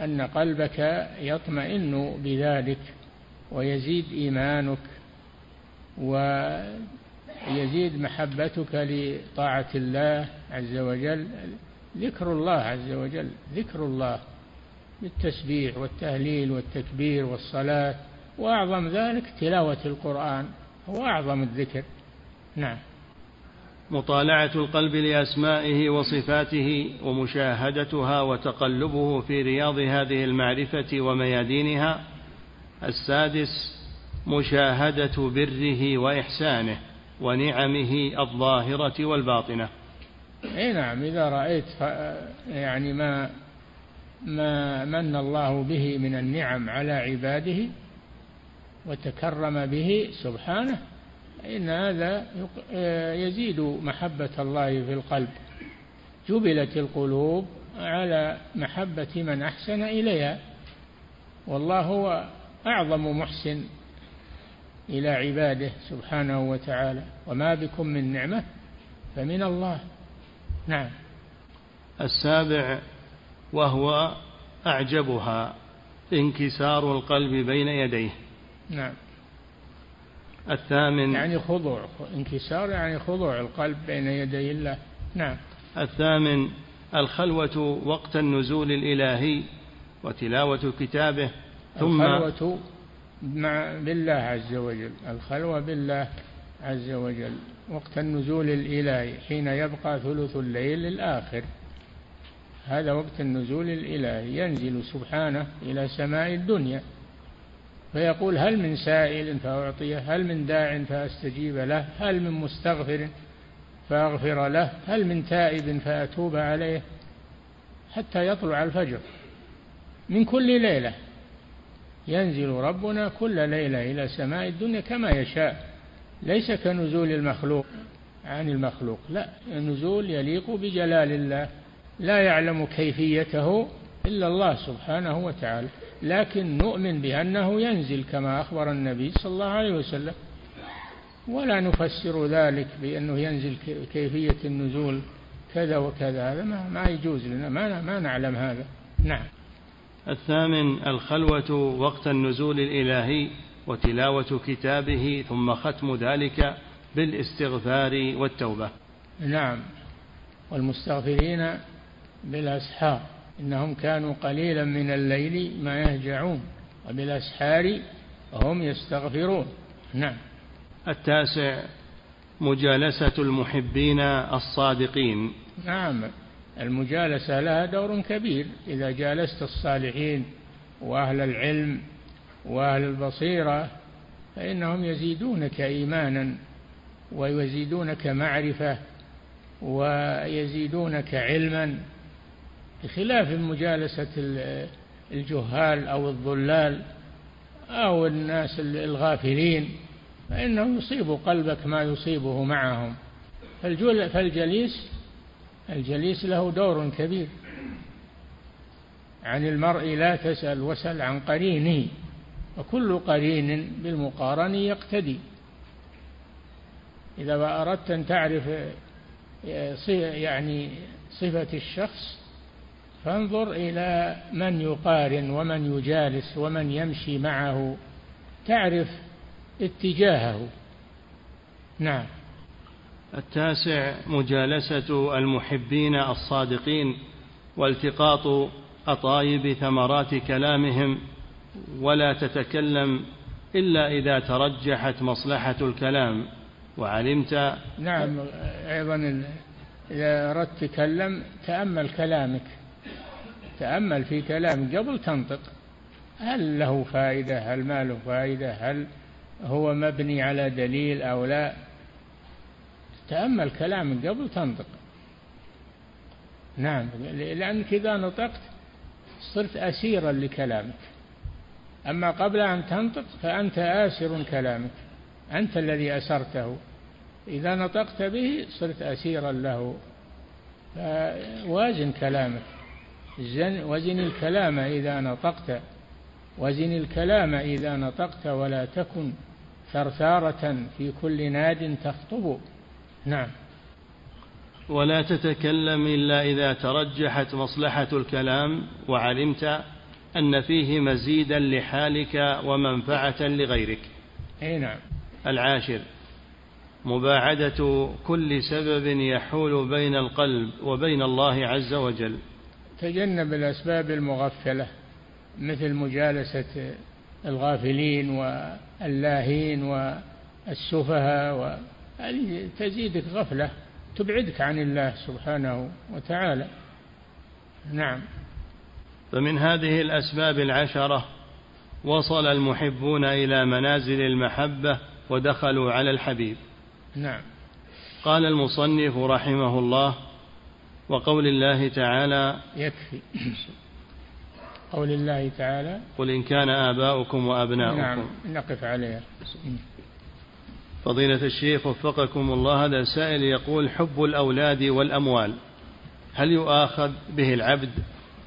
أن قلبك يطمئن بذلك ويزيد إيمانك و يزيد محبتك لطاعة الله عز وجل. ذكر الله عز وجل ذكر الله. بالتسبيح والتهليل والتكبير والصلاة وأعظم ذلك تلاوة القرآن هو أعظم الذكر. نعم. مطالعة القلب لأسمائه وصفاته ومشاهدتها وتقلبه في رياض هذه المعرفة وميادينها السادس مشاهدة بره وإحسانه ونعمه الظاهرة والباطنة. أي نعم إذا رأيت يعني ما ما من الله به من النعم على عباده وتكرم به سبحانه إن هذا يزيد محبة الله في القلب. جبلت القلوب على محبة من أحسن إليها والله هو أعظم محسن إلى عباده سبحانه وتعالى. وما بكم من نعمة فمن الله. نعم. السابع وهو أعجبها انكسار القلب بين يديه. نعم. الثامن يعني خضوع انكسار يعني خضوع القلب بين يدي الله. نعم. الثامن الخلوة وقت النزول الإلهي وتلاوة كتابه ثم الخلوة مع بالله عز وجل الخلوة بالله عز وجل وقت النزول الإلهي حين يبقى ثلث الليل الآخر. هذا وقت النزول الإلهي ينزل سبحانه إلى سماء الدنيا. فيقول هل من سائل فأعطيه هل من داع فأستجيب له هل من مستغفر فأغفر له هل من تائب فأتوب عليه حتى يطلع الفجر من كل ليلة. ينزل ربنا كل ليلة إلى سماء الدنيا كما يشاء. ليس كنزول المخلوق عن المخلوق لا النزول يليق بجلال الله. لا يعلم كيفيته إلا الله سبحانه وتعالى لكن نؤمن بأنه ينزل كما أخبر النبي صلى الله عليه وسلم. ولا نفسر ذلك بأنه ينزل كيفية النزول كذا وكذا هذا ما, ما يجوز لنا ما, ما نعلم هذا. نعم. الثامن الخلوة وقت النزول الإلهي وتلاوة كتابه ثم ختم ذلك بالإستغفار والتوبة. نعم. والمستغفرين بالأسحار إنهم كانوا قليلا من الليل ما يهجعون وبالأسحار هم يستغفرون. نعم. التاسع مجالسة المحبين الصادقين. نعم. المجالسة لها دور كبير. إذا جالست الصالحين وأهل العلم وأهل البصيرة فإنهم يزيدونك إيمانا ويزيدونك معرفة ويزيدونك علما بخلاف مجالسة الجهال أو الضلال أو الناس الغافلين فإنه يصيب قلبك ما يصيبه معهم. فالجليس الجليس له دور كبير. عن المرء لا تسأل وسل عن قرينه وكل قرين بالمقارن يقتدي. إذا أردت أن تعرف يعني صفة الشخص فانظر إلى من يقارن ومن يجالس ومن يمشي معه تعرف اتجاهه. نعم. التاسع مجالسة المحبين الصادقين والتقاط أطايب ثمرات كلامهم ولا تتكلم إلا إذا ترجحت مصلحة الكلام وعلمت. نعم أيضا إذا أردت تكلم تأمل كلامك. تأمل في كلام قبل تنطق. هل له فائدة؟ هل ما له فائدة؟ هل هو مبني على دليل أو لا؟ تأمل كلامك قبل تنطق. نعم لأنك إذا نطقت صرت أسيرا لكلامك. أما قبل أن تنطق فأنت آسر كلامك. أنت الذي أسرته. إذا نطقت به صرت أسيرا له. وازن كلامك. وزن الكلام إذا نطقت. وزن الكلام إذا نطقت ولا تكن ثرثارة في كل ناد تخطب. نعم. ولا تتكلم إلا إذا ترجحت مصلحة الكلام وعلمت أن فيه مزيدا لحالك ومنفعة لغيرك. أي نعم. العاشر. مباعدة كل سبب يحول بين القلب وبين الله عز وجل. تجنب الأسباب المغفلة مثل مجالسة الغافلين واللاهين والسفهاء هذه تزيدك غفلة تبعدك عن الله سبحانه وتعالى. نعم. فمن هذه الأسباب العشرة وصل المحبون إلى منازل المحبة ودخلوا على الحبيب. نعم. قال المصنف رحمه الله وقول الله تعالى يكفي. قول الله تعالى قل إن كان آباؤكم وأبناؤكم. نعم نقف عليها. فضيلة الشيخ وفقكم الله هذا سائل يقول حب الأولاد والأموال هل يؤاخذ به العبد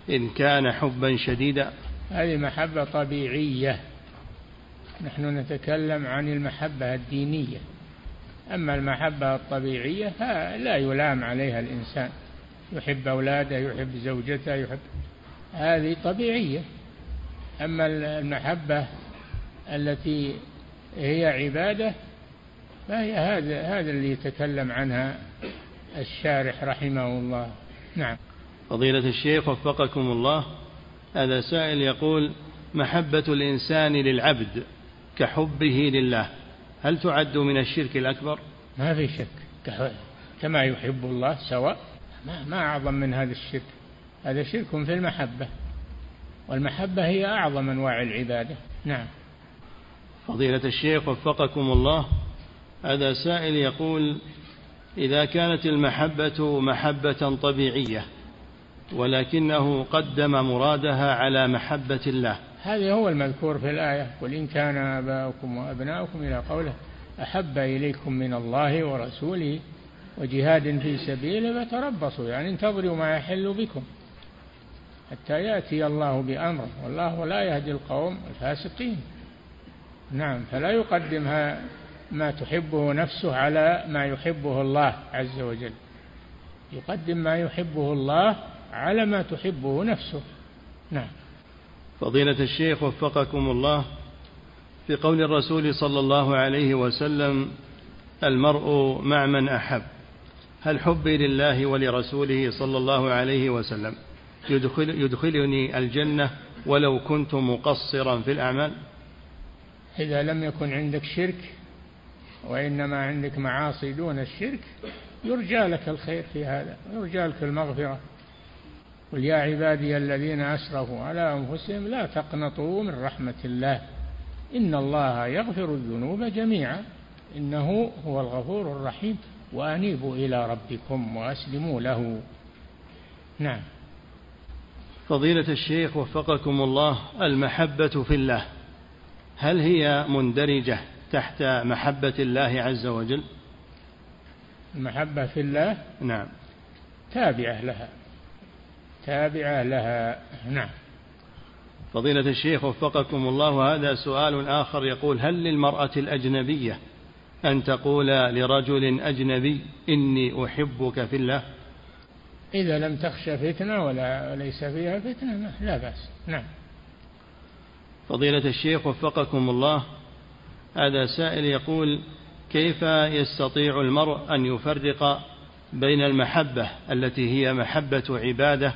إن كان حبا شديدا؟ هذه محبة طبيعية. نحن نتكلم عن المحبة الدينية. أما المحبة الطبيعية لا يلام عليها الإنسان. يحب أولاده يحب زوجته يحب هذه طبيعية. أما المحبة التي هي عبادة فهي هذا هذا اللي يتكلم عنها الشارح رحمه الله. نعم. فضيلة الشيخ وفقكم الله هذا سائل يقول محبة الإنسان للعبد كحبه لله هل تعد من الشرك الأكبر؟ ما في شك كما يحب الله سواء ما, ما أعظم من هذا الشرك. هذا شرك في المحبة. والمحبة هي أعظم أنواع العبادة. نعم. فضيلة الشيخ وفقكم الله هذا سائل يقول إذا كانت المحبة محبة طبيعية ولكنه قدم مرادها على محبة الله. هذا هو المذكور في الآية. قل إن كان آباؤكم وأبناؤكم إلى قوله أحب إليكم من الله ورسوله وجهاد في سبيله فتربصوا يعني انتظروا ما يحل بكم حتى يأتي الله بأمره والله لا يهدي القوم الفاسقين. نعم فلا يقدمها ما تحبه نفسه على ما يحبه الله عز وجل. يقدم ما يحبه الله على ما تحبه نفسه. نعم. فضيلة الشيخ وفقكم الله في قول الرسول صلى الله عليه وسلم المرء مع من أحب. هل حبي لله ولرسوله صلى الله عليه وسلم. يدخل يدخلني الجنة ولو كنت مقصرا في الأعمال. إذا لم يكن عندك شرك وإنما عندك معاصي دون الشرك يرجى لك الخير في هذا يرجى لك المغفرة. قل يا عبادي الذين أسرفوا على أنفسهم لا تقنطوا من رحمة الله. إن الله يغفر الذنوب جميعا. إنه هو الغفور الرحيم. وأنيبوا إلى ربكم وأسلموا له. نعم. فضيلة الشيخ وفقكم الله المحبة في الله هل هي مندرجة تحت محبة الله عز وجل؟ المحبة في الله؟ نعم. تابعة لها. تابعة لها. نعم. فضيلة الشيخ وفقكم الله هذا سؤال آخر يقول هل للمرأة الأجنبية أن تقول لرجل أجنبي إني أحبك في الله. إذا لم تخشى فتنة ولا ليس فيها فتنة لا بأس. نعم. فضيلة الشيخ وفقكم الله هذا سائل يقول كيف يستطيع المرء أن يفرق بين المحبة التي هي محبة عبادة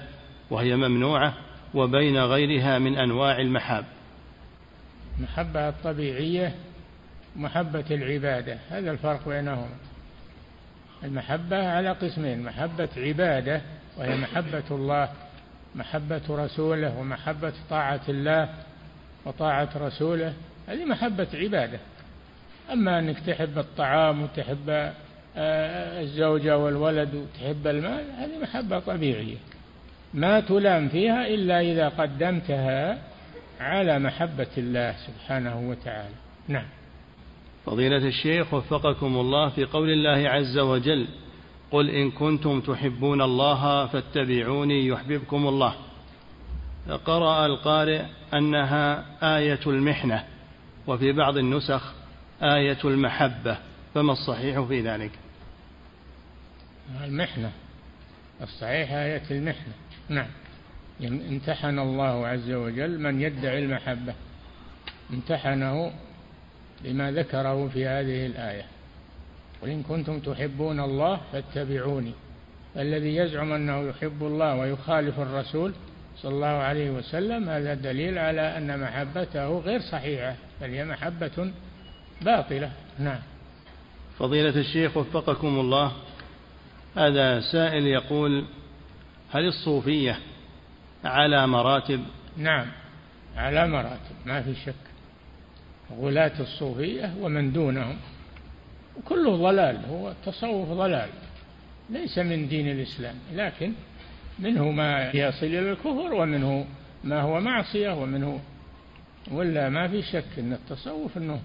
وهي ممنوعة وبين غيرها من أنواع المحاب؟ المحبة الطبيعية محبة العبادة هذا الفرق بينهما. المحبة على قسمين محبة عبادة وهي محبة الله محبة رسوله ومحبة طاعة الله وطاعة رسوله هذه محبة عبادة. أما أنك تحب الطعام وتحب آه، الزوجة والولد وتحب المال هذه محبة طبيعية. ما تلام فيها إلا إذا قدمتها على محبة الله سبحانه وتعالى. نعم. فضيلة الشيخ وفقكم الله في قول الله عز وجل قل إن كنتم تحبون الله فاتبعوني يحببكم الله. قرأ القارئ أنها آية المحنة وفي بعض النسخ آية المحبة فما الصحيح في ذلك؟ المحنة الصحيح آية المحنة. نعم. امتحن الله عز وجل من يدعي المحبة. امتحنه بما ذكره في هذه الآية. قل إن كنتم تحبون الله فاتبعوني. الذي يزعم أنه يحب الله ويخالف الرسول صلى الله عليه وسلم هذا دليل على أن محبته غير صحيحة بل هي محبة باطلة. نعم. فضيلة الشيخ وفقكم الله هذا سائل يقول هل الصوفية على مراتب؟ نعم على مراتب ما في شك. غلاة الصوفية ومن دونهم. كله ضلال هو التصوف ضلال ليس من دين الإسلام لكن منه ما يصل إلى الكفر ومنه ما هو معصية ومنه ولا ما في شك أن التصوف أنه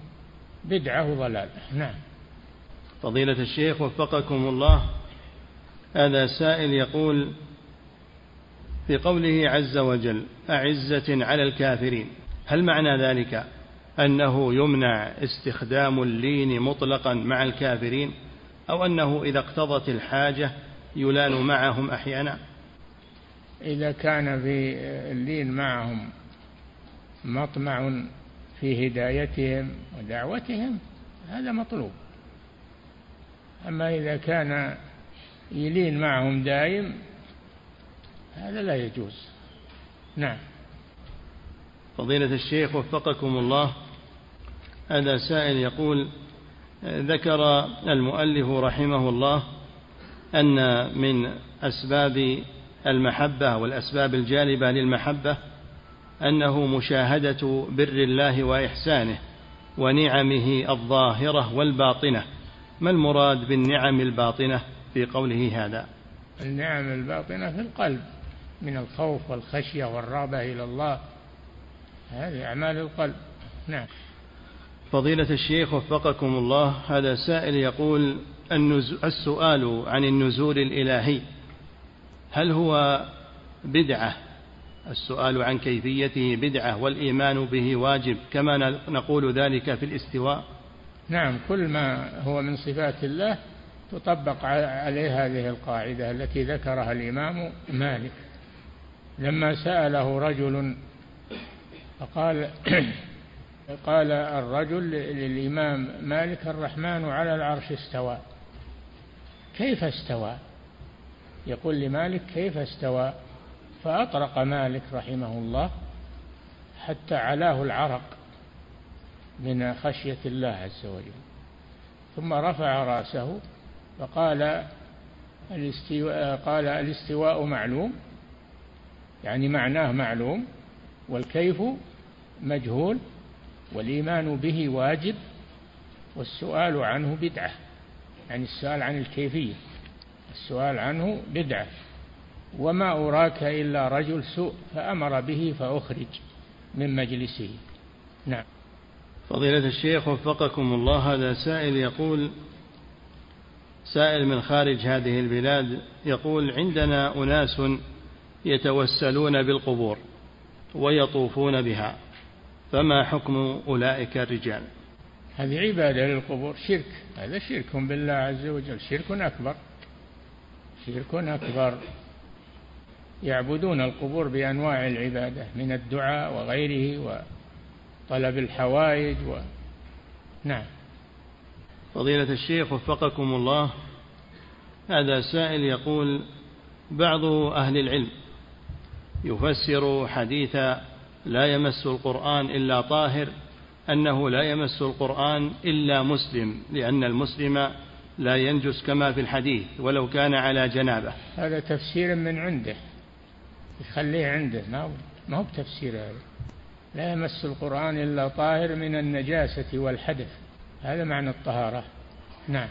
بدعة وضلال. نعم. فضيلة الشيخ وفقكم الله هذا سائل يقول في قوله عز وجل أعزة على الكافرين. هل معنى ذلك؟ أنه يمنع استخدام اللين مطلقا مع الكافرين أو أنه إذا اقتضت الحاجة يلان معهم أحيانا. إذا كان في اللين معهم مطمع في هدايتهم ودعوتهم هذا مطلوب. أما إذا كان يلين معهم دائم هذا لا يجوز. نعم. فضيلة الشيخ وفقكم الله هذا سائل يقول ذكر المؤلف رحمه الله أن من أسباب المحبة والأسباب الجالبة للمحبة أنه مشاهدة بر الله وإحسانه ونعمه الظاهرة والباطنة. ما المراد بالنعم الباطنة في قوله هذا؟ النعم الباطنة في القلب من الخوف والخشية والرغبة إلى الله. هذه أعمال القلب. نعم. فضيلة الشيخ وفقكم الله هذا سائل يقول السؤال عن النزول الإلهي. هل هو بدعة؟ السؤال عن كيفيته بدعة والإيمان به واجب كما نقول ذلك في الاستواء. نعم كل ما هو من صفات الله تطبق عليه هذه القاعدة التي ذكرها الإمام مالك. لما سأله رجل فقال قال الرجل للإمام مالك الرحمن على العرش استوى. كيف استوى؟ يقول لمالك كيف استوى؟ فأطرق مالك رحمه الله حتى علاه العرق من خشية الله عز وجل. ثم رفع رأسه فقال الاستواء قال الاستواء معلوم يعني معناه معلوم والكيف مجهول والإيمان به واجب والسؤال عنه بدعة يعني السؤال عن الكيفية السؤال عنه بدعة. وما أراك إلا رجل سوء فأمر به فأخرج من مجلسه. نعم. فضيلة الشيخ وفقكم الله هذا سائل يقول سائل من خارج هذه البلاد يقول عندنا أناس يتوسلون بالقبور ويطوفون بها. فما حكم أولئك الرجال؟ هذه عبادة للقبور شرك. هذا شرك بالله عز وجل. شرك أكبر. شرك أكبر. يعبدون القبور بأنواع العبادة من الدعاء وغيره وطلب الحوائج و... نعم. فضيلة الشيخ وفقكم الله هذا سائل يقول بعض أهل العلم يفسر حديث لا يمس القرآن إلا طاهر أنه لا يمس القرآن إلا مسلم لأن المسلم لا ينجس كما في الحديث ولو كان على جنابة. هذا تفسير من عنده يخليه عنده ما هو ما هو بتفسير هذا. لا يمس القرآن إلا طاهر من النجاسة والحدث. هذا معنى الطهارة. نعم.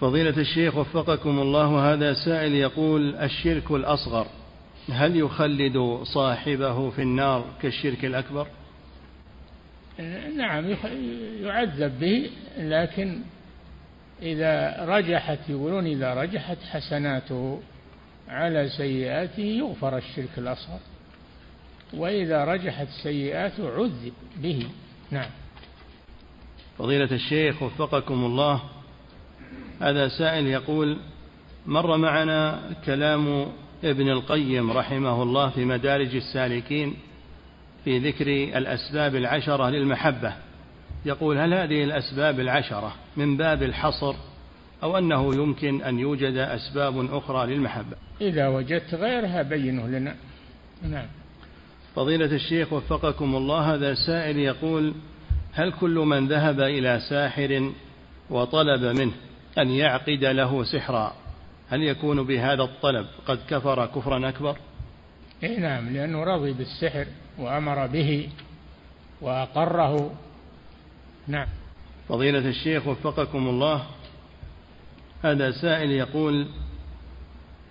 فضيلة الشيخ وفقكم الله هذا سائل يقول الشرك الأصغر. هل يخلد صاحبه في النار كالشرك الأكبر؟ نعم يعذب به لكن إذا رجحت يقولون إذا رجحت حسناته على سيئاته يغفر الشرك الأصغر. وإذا رجحت سيئاته عذب به. نعم. فضيلة الشيخ وفقكم الله هذا سائل يقول مر معنا كلام ابن القيم رحمه الله في مدارج السالكين في ذكر الأسباب العشرة للمحبة. يقول هل هذه الأسباب العشرة من باب الحصر أو أنه يمكن أن يوجد أسباب أخرى للمحبة؟ إذا وجدت غيرها بينه لنا. نعم. فضيلة الشيخ وفقكم الله هذا سائل يقول هل كل من ذهب إلى ساحر وطلب منه أن يعقد له سحرا؟ هل يكون بهذا الطلب قد كفر كفرا أكبر؟ إيه نعم لأنه رضي بالسحر وأمر به وأقره. نعم. فضيلة الشيخ وفقكم الله هذا سائل يقول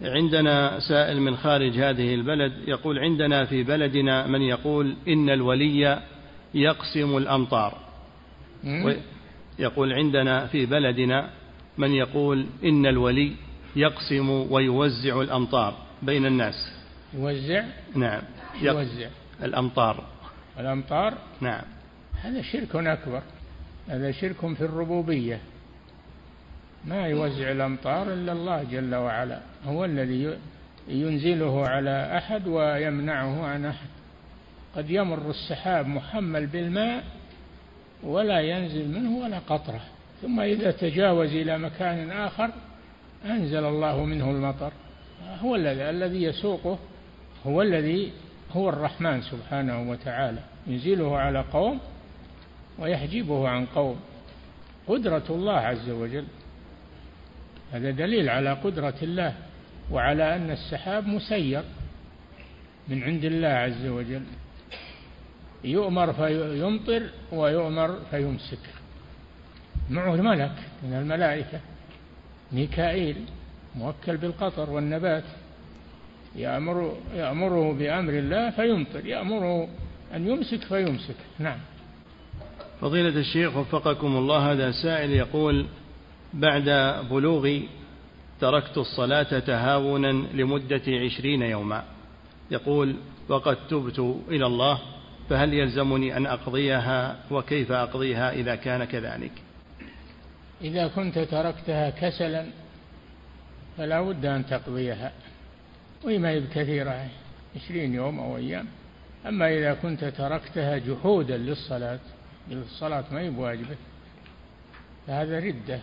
عندنا سائل من خارج هذه البلد يقول عندنا في بلدنا من يقول إن الولي يقسم الأمطار. يقول عندنا في بلدنا من يقول إن الولي يقسم ويوزع الأمطار بين الناس. يوزع؟ نعم. يوزع. الأمطار. الأمطار؟ نعم. هذا شرك أكبر. هذا شرك في الربوبية. ما يوزع الأمطار إلا الله جل وعلا. هو الذي ينزله على أحد ويمنعه عن أحد. قد يمر السحاب محمل بالماء ولا ينزل منه ولا قطرة. ثم إذا تجاوز إلى مكان آخر أنزل الله منه المطر. هو الذي الذي يسوقه هو الذي هو الرحمن سبحانه وتعالى. ينزله على قوم ويحجبه عن قوم. قدرة الله عز وجل. هذا دليل على قدرة الله وعلى أن السحاب مسير من عند الله عز وجل. يؤمر فيمطر ويؤمر فيمسك. معه ملك من الملائكة. ميكائيل موكل بالقطر والنبات يأمر يأمره بأمر الله فيمطر يأمره أن يمسك فيمسك. نعم. فضيلة الشيخ وفقكم الله هذا سائل يقول بعد بلوغي تركت الصلاة تهاونا لمدة عشرين يوما. يقول وقد تبت إلى الله فهل يلزمني أن أقضيها؟ وكيف أقضيها إذا كان كذلك؟ إذا كنت تركتها كسلا فلا بد أن تقضيها. وهي ما هي بكثيرة عشرين يوم أو أيام. أما إذا كنت تركتها جحودا للصلاة الصلاة ما هي بواجبة فهذا ردة.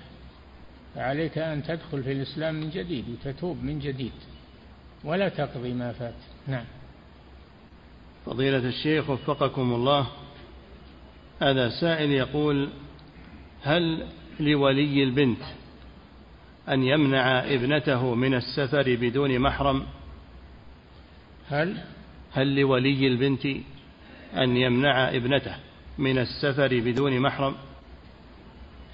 فعليك أن تدخل في الإسلام من جديد وتتوب من جديد ولا تقضي ما فات. نعم. فضيلة الشيخ وفقكم الله. هذا سائل يقول هل لولي البنت أن يمنع ابنته من السفر بدون محرم. هل؟ هل لولي البنت أن يمنع ابنته من السفر بدون محرم؟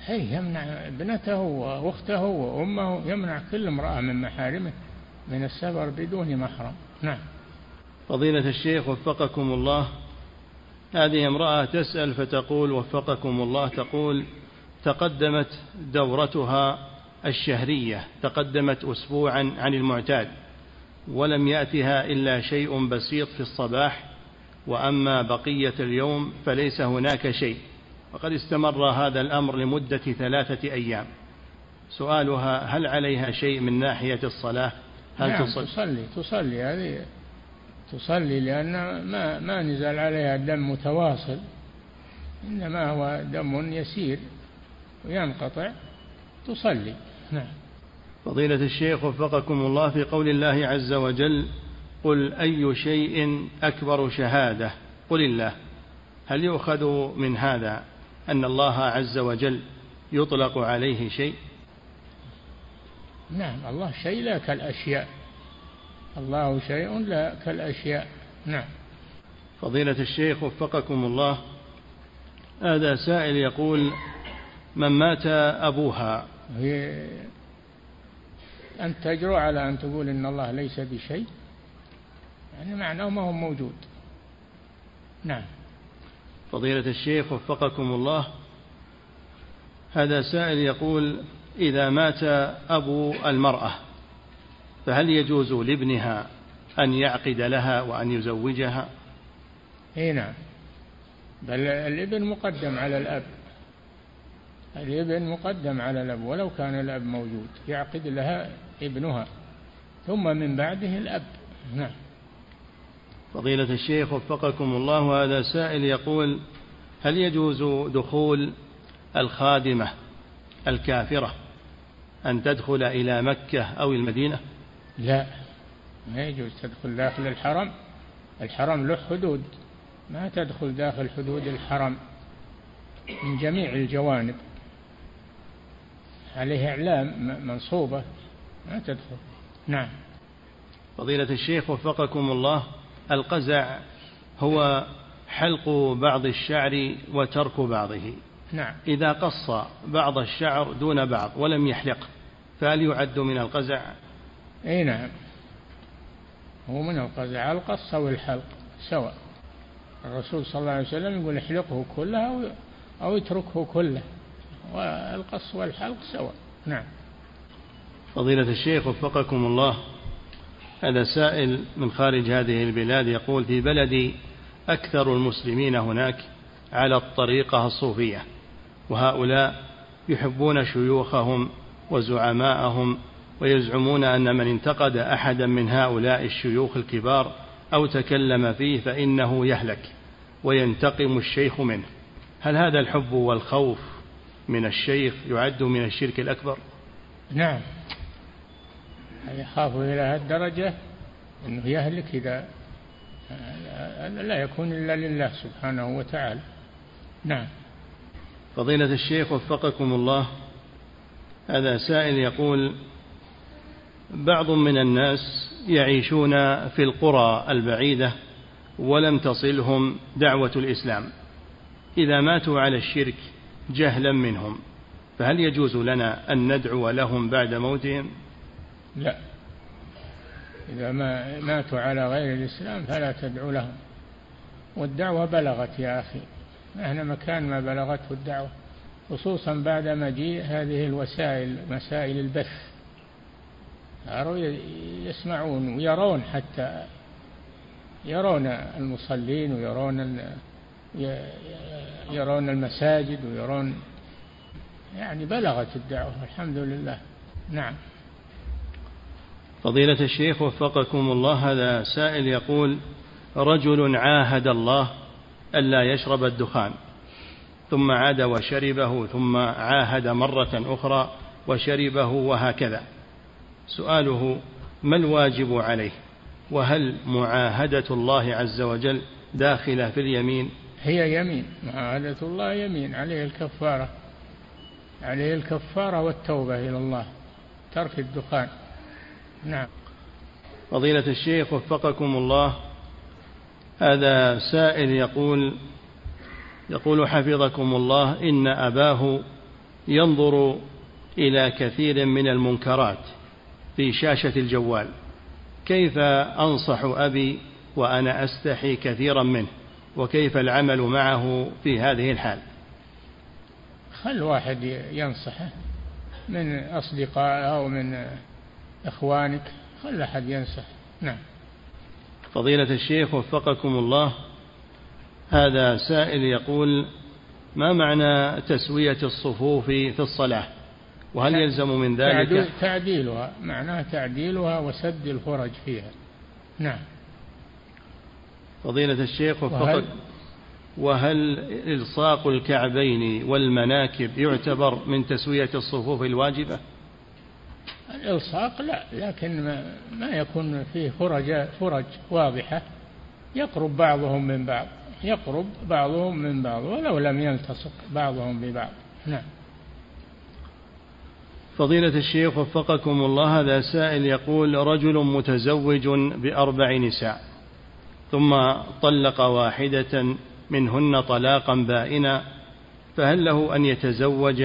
هي يمنع ابنته وأخته وأمه يمنع كل امرأة من محارمه من السفر بدون محرم. نعم. فضيلة الشيخ وفقكم الله. هذه امرأة تسأل فتقول وفقكم الله تقول تقدمت دورتها الشهرية تقدمت أسبوعا عن المعتاد ولم يأتها إلا شيء بسيط في الصباح وأما بقية اليوم فليس هناك شيء. وقد استمر هذا الأمر لمدة ثلاثة أيام. سؤالها هل عليها شيء من ناحية الصلاة؟ هل نعم تصلي تصلي, تصلي. هذه تصلي لأن ما ما نزل عليها دم متواصل إنما هو دم يسير. وينقطع تصلي. نعم. فضيلة الشيخ وفقكم الله في قول الله عز وجل قل أي شيء أكبر شهادة. قل الله. هل يؤخذ من هذا أن الله عز وجل يطلق عليه شيء؟ نعم الله شيء لا كالأشياء. الله شيء لا كالأشياء. نعم. فضيلة الشيخ وفقكم الله هذا سائل يقول من مات أبوها. هي أن تجرؤ على أن تقول إن الله ليس بشيء يعني معناه ما هو موجود. نعم. فضيلة الشيخ وفقكم الله هذا سائل يقول إذا مات أبو المرأة فهل يجوز لابنها أن يعقد لها وأن يزوجها؟ اي نعم. بل الابن مقدم على الأب. الابن مقدم على الأب ولو كان الأب موجود يعقد لها ابنها ثم من بعده الأب. نعم. فضيلة الشيخ وفقكم الله هذا سائل يقول هل يجوز دخول الخادمة الكافرة أن تدخل إلى مكة أو المدينة؟ لا ما يجوز تدخل داخل الحرم. الحرم له حدود ما تدخل داخل حدود الحرم. من جميع الجوانب. عليه إعلام منصوبة. ما تدخل. نعم. فضيلة الشيخ وفقكم الله القزع هو حلق بعض الشعر وترك بعضه. نعم. إذا قص بعض الشعر دون بعض ولم يحلق فهل يعد من القزع؟ إي نعم. هو من القزع القص أو الحلق سواء. الرسول صلى الله عليه وسلم يقول احلقه كله أو, أو اتركه كله. والقص والحلق سواء. نعم. فضيلة الشيخ وفقكم الله هذا سائل من خارج هذه البلاد يقول في بلدي أكثر المسلمين هناك على الطريقة الصوفية وهؤلاء يحبون شيوخهم وزعماءهم ويزعمون أن من انتقد أحدا من هؤلاء الشيوخ الكبار أو تكلم فيه فإنه يهلك وينتقم الشيخ منه. هل هذا الحب والخوف من الشيخ يعد من الشرك الأكبر؟ نعم. يخاف إلى الدرجة أنه يهلك إذا لا يكون إلا لله سبحانه وتعالى. نعم. فضيلة الشيخ وفقكم الله هذا سائل يقول بعض من الناس يعيشون في القرى البعيدة ولم تصلهم دعوة الإسلام. إذا ماتوا على الشرك جهلا منهم. فهل يجوز لنا أن ندعو لهم بعد موتهم؟ لا. إذا ما ماتوا على غير الإسلام فلا تدعو لهم. والدعوة بلغت يا أخي. إحنا مكان ما بلغته الدعوة خصوصا بعد مجيء هذه الوسائل مسائل البث. صاروا يسمعون ويرون حتى يرون المصلين ويرون يرون المساجد ويرون يعني بلغت الدعوة الحمد لله. نعم. فضيلة الشيخ وفقكم الله هذا سائل يقول رجل عاهد الله ألا يشرب الدخان ثم عاد وشربه ثم عاهد مرة أخرى وشربه وهكذا. سؤاله ما الواجب عليه؟ وهل معاهدة الله عز وجل داخلة في اليمين؟ هي يمين معاهدة الله يمين عليه الكفارة عليه الكفارة والتوبة إلى الله ترك الدخان. نعم. فضيلة الشيخ وفقكم الله هذا سائل يقول يقول حفظكم الله إن أباه ينظر إلى كثير من المنكرات في شاشة الجوال كيف أنصح أبي وأنا أستحي كثيرا منه؟ وكيف العمل معه في هذه الحال؟ خل واحد ينصحه من أصدقائه أو من إخوانك خل أحد ينصح. نعم. فضيلة الشيخ وفقكم الله هذا سائل يقول ما معنى تسوية الصفوف في الصلاة؟ وهل يلزم من ذلك؟ تعديلها معناه تعديلها وسد الفرج فيها. نعم. فضيلة الشيخ وفقك وهل إلصاق الكعبين والمناكب يعتبر من تسوية الصفوف الواجبة؟ الإلصاق لا لكن ما, يكون فيه فرج فرج واضحة. يقرب بعضهم من بعض يقرب بعضهم من بعض ولو لم يلتصق بعضهم ببعض. نعم. فضيلة الشيخ وفقكم الله هذا سائل يقول رجل متزوج بأربع نساء. ثم طلق واحدة منهن طلاقا بائنا فهل له أن يتزوج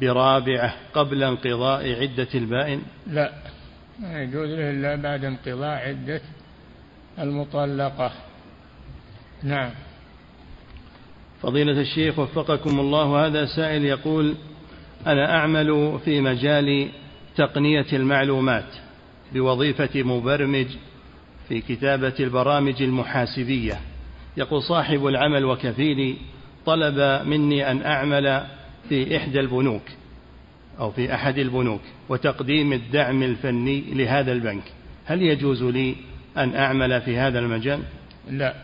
برابعة قبل انقضاء عدة البائن؟ لا ما يجوز له إلا بعد انقضاء عدة المطلقة. نعم. فضيلة الشيخ وفقكم الله هذا سائل يقول أنا أعمل في مجال تقنية المعلومات بوظيفة مبرمج في كتابة البرامج المحاسبية. يقول صاحب العمل وكفيلي طلب مني أن أعمل في إحدى البنوك أو في أحد البنوك وتقديم الدعم الفني لهذا البنك. هل يجوز لي أن أعمل في هذا المجال؟ لا.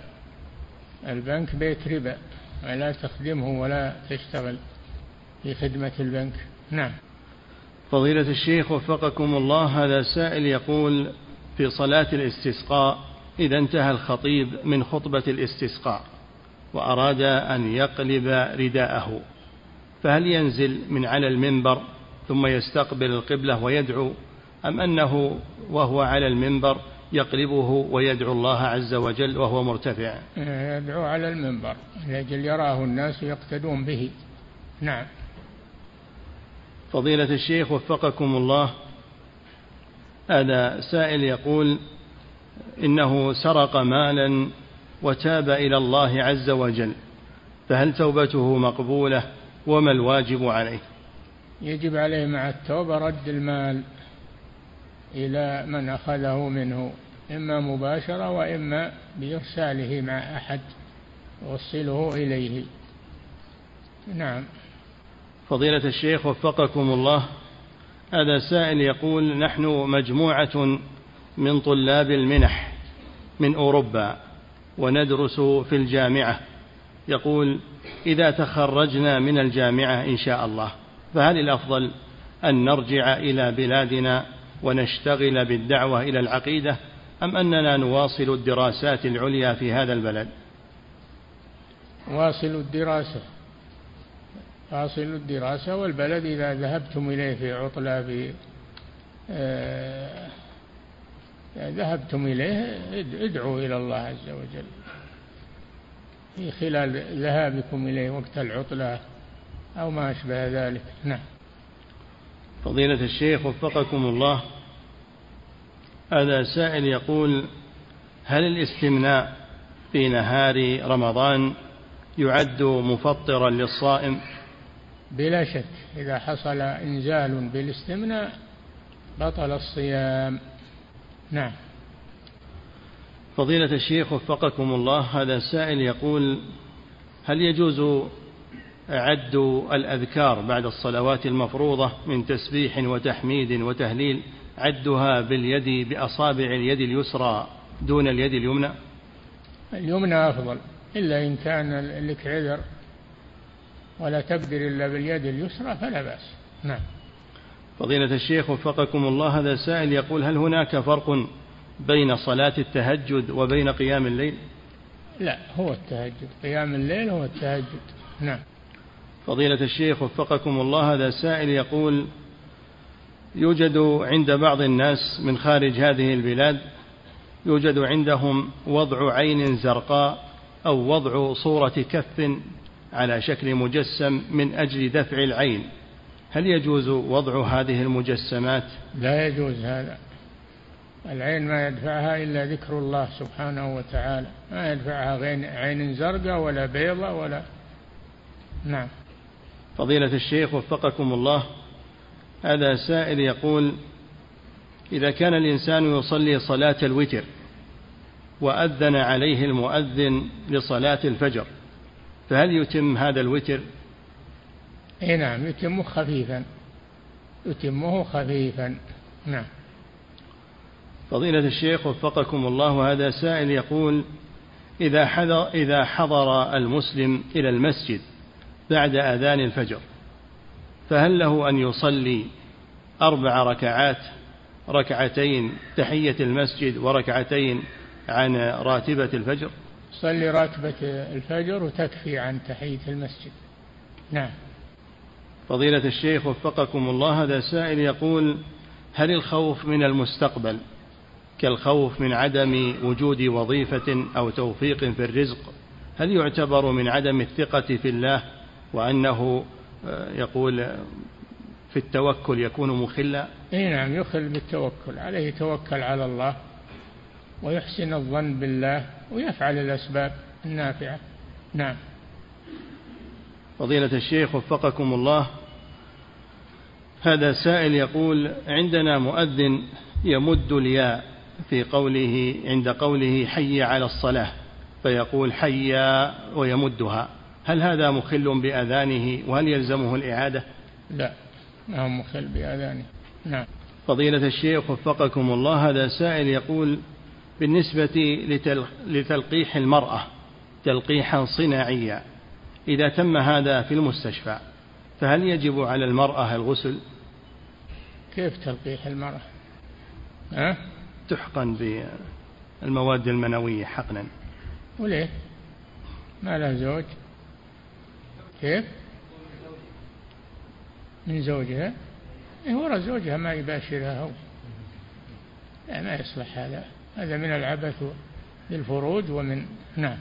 البنك بيت ربا ولا تخدمه ولا تشتغل في خدمة البنك. نعم. فضيلة الشيخ وفقكم الله هذا سائل يقول في صلاة الاستسقاء إذا انتهى الخطيب من خطبة الاستسقاء وأراد أن يقلب رداءه. فهل ينزل من على المنبر ثم يستقبل القبلة ويدعو أم أنه وهو على المنبر يقلبه ويدعو الله عز وجل وهو مرتفع؟ يدعو على المنبر لأجل يراه الناس يقتدون به. نعم. فضيلة الشيخ وفقكم الله هذا سائل يقول إنه سرق مالا وتاب إلى الله عز وجل فهل توبته مقبولة وما الواجب عليه؟ يجب عليه مع التوبة رد المال إلى من أخذه منه إما مباشرة وإما بإرساله مع أحد يوصله إليه. نعم. فضيلة الشيخ وفقكم الله هذا سائل يقول نحن مجموعة من طلاب المنح من أوروبا وندرس في الجامعة. يقول إذا تخرجنا من الجامعة إن شاء الله فهل الأفضل أن نرجع إلى بلادنا ونشتغل بالدعوة إلى العقيدة أم أننا نواصل الدراسات العليا في هذا البلد؟ واصلوا الدراسة. فاصل الدراسة والبلد إذا ذهبتم إليه في عطلة في آه ذهبتم إليه ادعوا إلى الله عز وجل. في خلال ذهابكم إليه وقت العطلة أو ما أشبه ذلك. نعم. فضيلة الشيخ وفقكم الله. هذا سائل يقول هل الاستمناء في نهار رمضان يعد مفطرا للصائم؟ بلا شك إذا حصل إنزال بالاستمناء بطل الصيام. نعم. فضيلة الشيخ وفقكم الله هذا سائل يقول هل يجوز عد الأذكار بعد الصلوات المفروضة من تسبيح وتحميد وتهليل عدها باليد بأصابع اليد اليسرى دون اليد اليمنى؟ اليمنى أفضل إلا إن كان لك عذر. ولا تقدر إلا باليد اليسرى فلا بأس. نعم. فضيلة الشيخ وفقكم الله هذا سائل يقول هل هناك فرق بين صلاة التهجد وبين قيام الليل؟ لا هو التهجد. قيام الليل هو التهجد. نعم. فضيلة الشيخ وفقكم الله هذا سائل يقول يوجد عند بعض الناس من خارج هذه البلاد يوجد عندهم وضع عين زرقاء أو وضع صورة كف على شكل مجسم من أجل دفع العين. هل يجوز وضع هذه المجسمات؟ لا يجوز هذا. العين ما يدفعها إلا ذكر الله سبحانه وتعالى. ما يدفعها عين زرقاء ولا بيضة ولا نعم. فضيلة الشيخ وفقكم الله هذا سائل يقول إذا كان الإنسان يصلي صلاة الوتر وأذن عليه المؤذن لصلاة الفجر فهل يتم هذا الوتر؟ إي نعم يتمه خفيفا. يتمه خفيفا. نعم. فضيلة الشيخ وفقكم الله هذا سائل يقول إذا حضر, إذا حضر المسلم إلى المسجد بعد أذان الفجر فهل له أن يصلي أربع ركعات ركعتين تحية المسجد وركعتين عن راتبة الفجر؟ صلي راتبة الفجر وتكفي عن تحية المسجد. نعم. فضيلة الشيخ وفقكم الله هذا سائل يقول هل الخوف من المستقبل كالخوف من عدم وجود وظيفة أو توفيق في الرزق هل يعتبر من عدم الثقة في الله وأنه آه، يقول في التوكل يكون مخلا؟ إي نعم يخل بالتوكل عليه يتوكل على الله ويحسن الظن بالله ويفعل الأسباب النافعة. نعم. فضيلة الشيخ وفقكم الله هذا سائل يقول عندنا مؤذن يمد الياء في قوله عند قوله حي على الصلاة فيقول حي ويمدها. هل هذا مخل بأذانه؟ وهل يلزمه الإعادة؟ لا ما هو مخل بأذانه. نعم. فضيلة الشيخ وفقكم الله هذا سائل يقول بالنسبة لتلقيح المرأة تلقيحا صناعيا. إذا تم هذا في المستشفى فهل يجب على المرأة الغسل؟ كيف تلقيح المرأة؟ ها؟ تحقن بالمواد المنوية حقنا. وليه؟ ما له زوج؟ كيف؟ من زوجها؟ إيه ورا زوجها ما يباشرها هو. لا ما يصلح هذا. هذا من العبث بالفروج ومن نعم.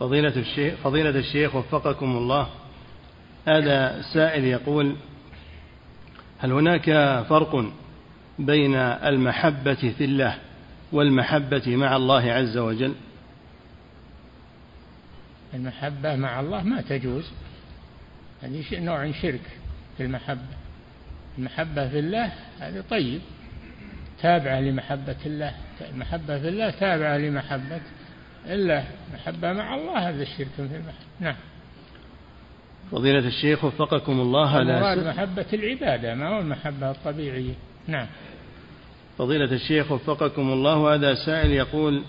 فضيلة الشيخ فضيلة الشيخ وفقكم الله. هذا سائل يقول هل هناك فرق بين المحبة في الله والمحبة مع الله عز وجل؟ المحبة مع الله ما تجوز. هذه نوع شرك في المحبة. المحبة في الله هذا طيب. تابعة لمحبة الله. المحبة في الله تابعة لمحبة الله. محبة مع الله هذا الشرك في المحبة. نعم. فضيلة الشيخ وفقكم الله المراد محبة العبادة ما هو المحبة الطبيعية؟ نعم. فضيلة الشيخ وفقكم الله هذا سائل يقول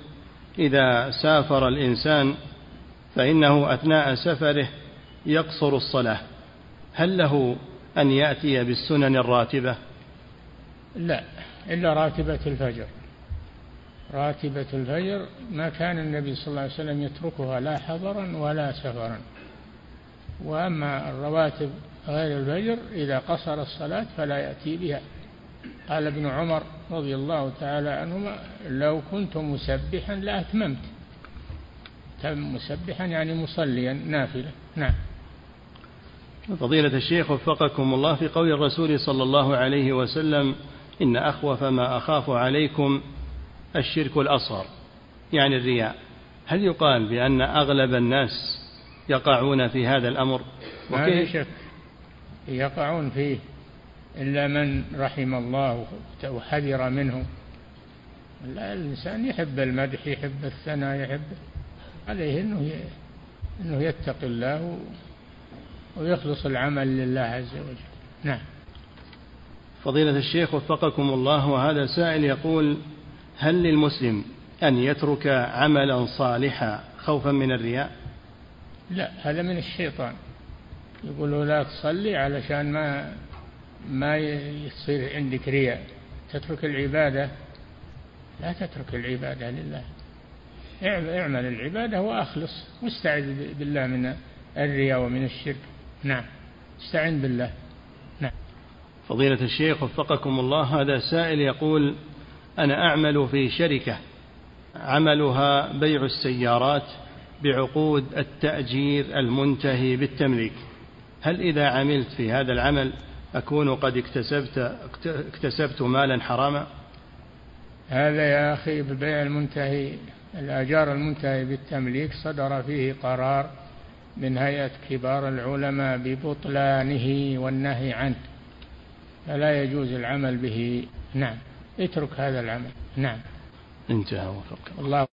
إذا سافر الإنسان فإنه أثناء سفره يقصر الصلاة. هل له أن يأتي بالسنن الراتبة؟ لا. إلا راتبة الفجر. راتبة الفجر ما كان النبي صلى الله عليه وسلم يتركها لا حضرا ولا سفرا. وأما الرواتب غير الفجر إذا قصر الصلاة فلا يأتي بها. قال ابن عمر رضي الله تعالى عنهما لو كنت مسبحا لأتممت. مسبحا يعني مصليا نافلة. نعم. فضيلة الشيخ وفقكم الله في قول الرسول صلى الله عليه وسلم إن أخوف ما أخاف عليكم الشرك الأصغر يعني الرياء. هل يقال بأن أغلب الناس يقعون في هذا الأمر؟ ما في شك يقعون فيه إلا من رحم الله وحذر منه. لا الإنسان يحب المدح يحب الثناء يحب عليه أنه أنه يتقي الله ويخلص العمل لله عز وجل. نعم. فضيلة الشيخ وفقكم الله وهذا سائل يقول هل للمسلم أن يترك عملا صالحا خوفا من الرياء؟ لا هذا من الشيطان. يقول لا تصلي علشان ما ما يصير عندك رياء. تترك العبادة؟ لا تترك العبادة لله. اعمل العبادة وأخلص. واستعذ بالله من الرياء ومن الشرك. نعم استعن بالله. فضيلة الشيخ وفقكم الله هذا سائل يقول أنا أعمل في شركة عملها بيع السيارات بعقود التأجير المنتهي بالتمليك. هل إذا عملت في هذا العمل أكون قد اكتسبت اكتسبت مالا حراما؟ هذا يا أخي بالبيع المنتهي الآجار المنتهي بالتمليك صدر فيه قرار من هيئة كبار العلماء ببطلانه والنهي عنه. فلا يجوز العمل به. نعم. اترك هذا العمل. نعم. انتهى وفق الله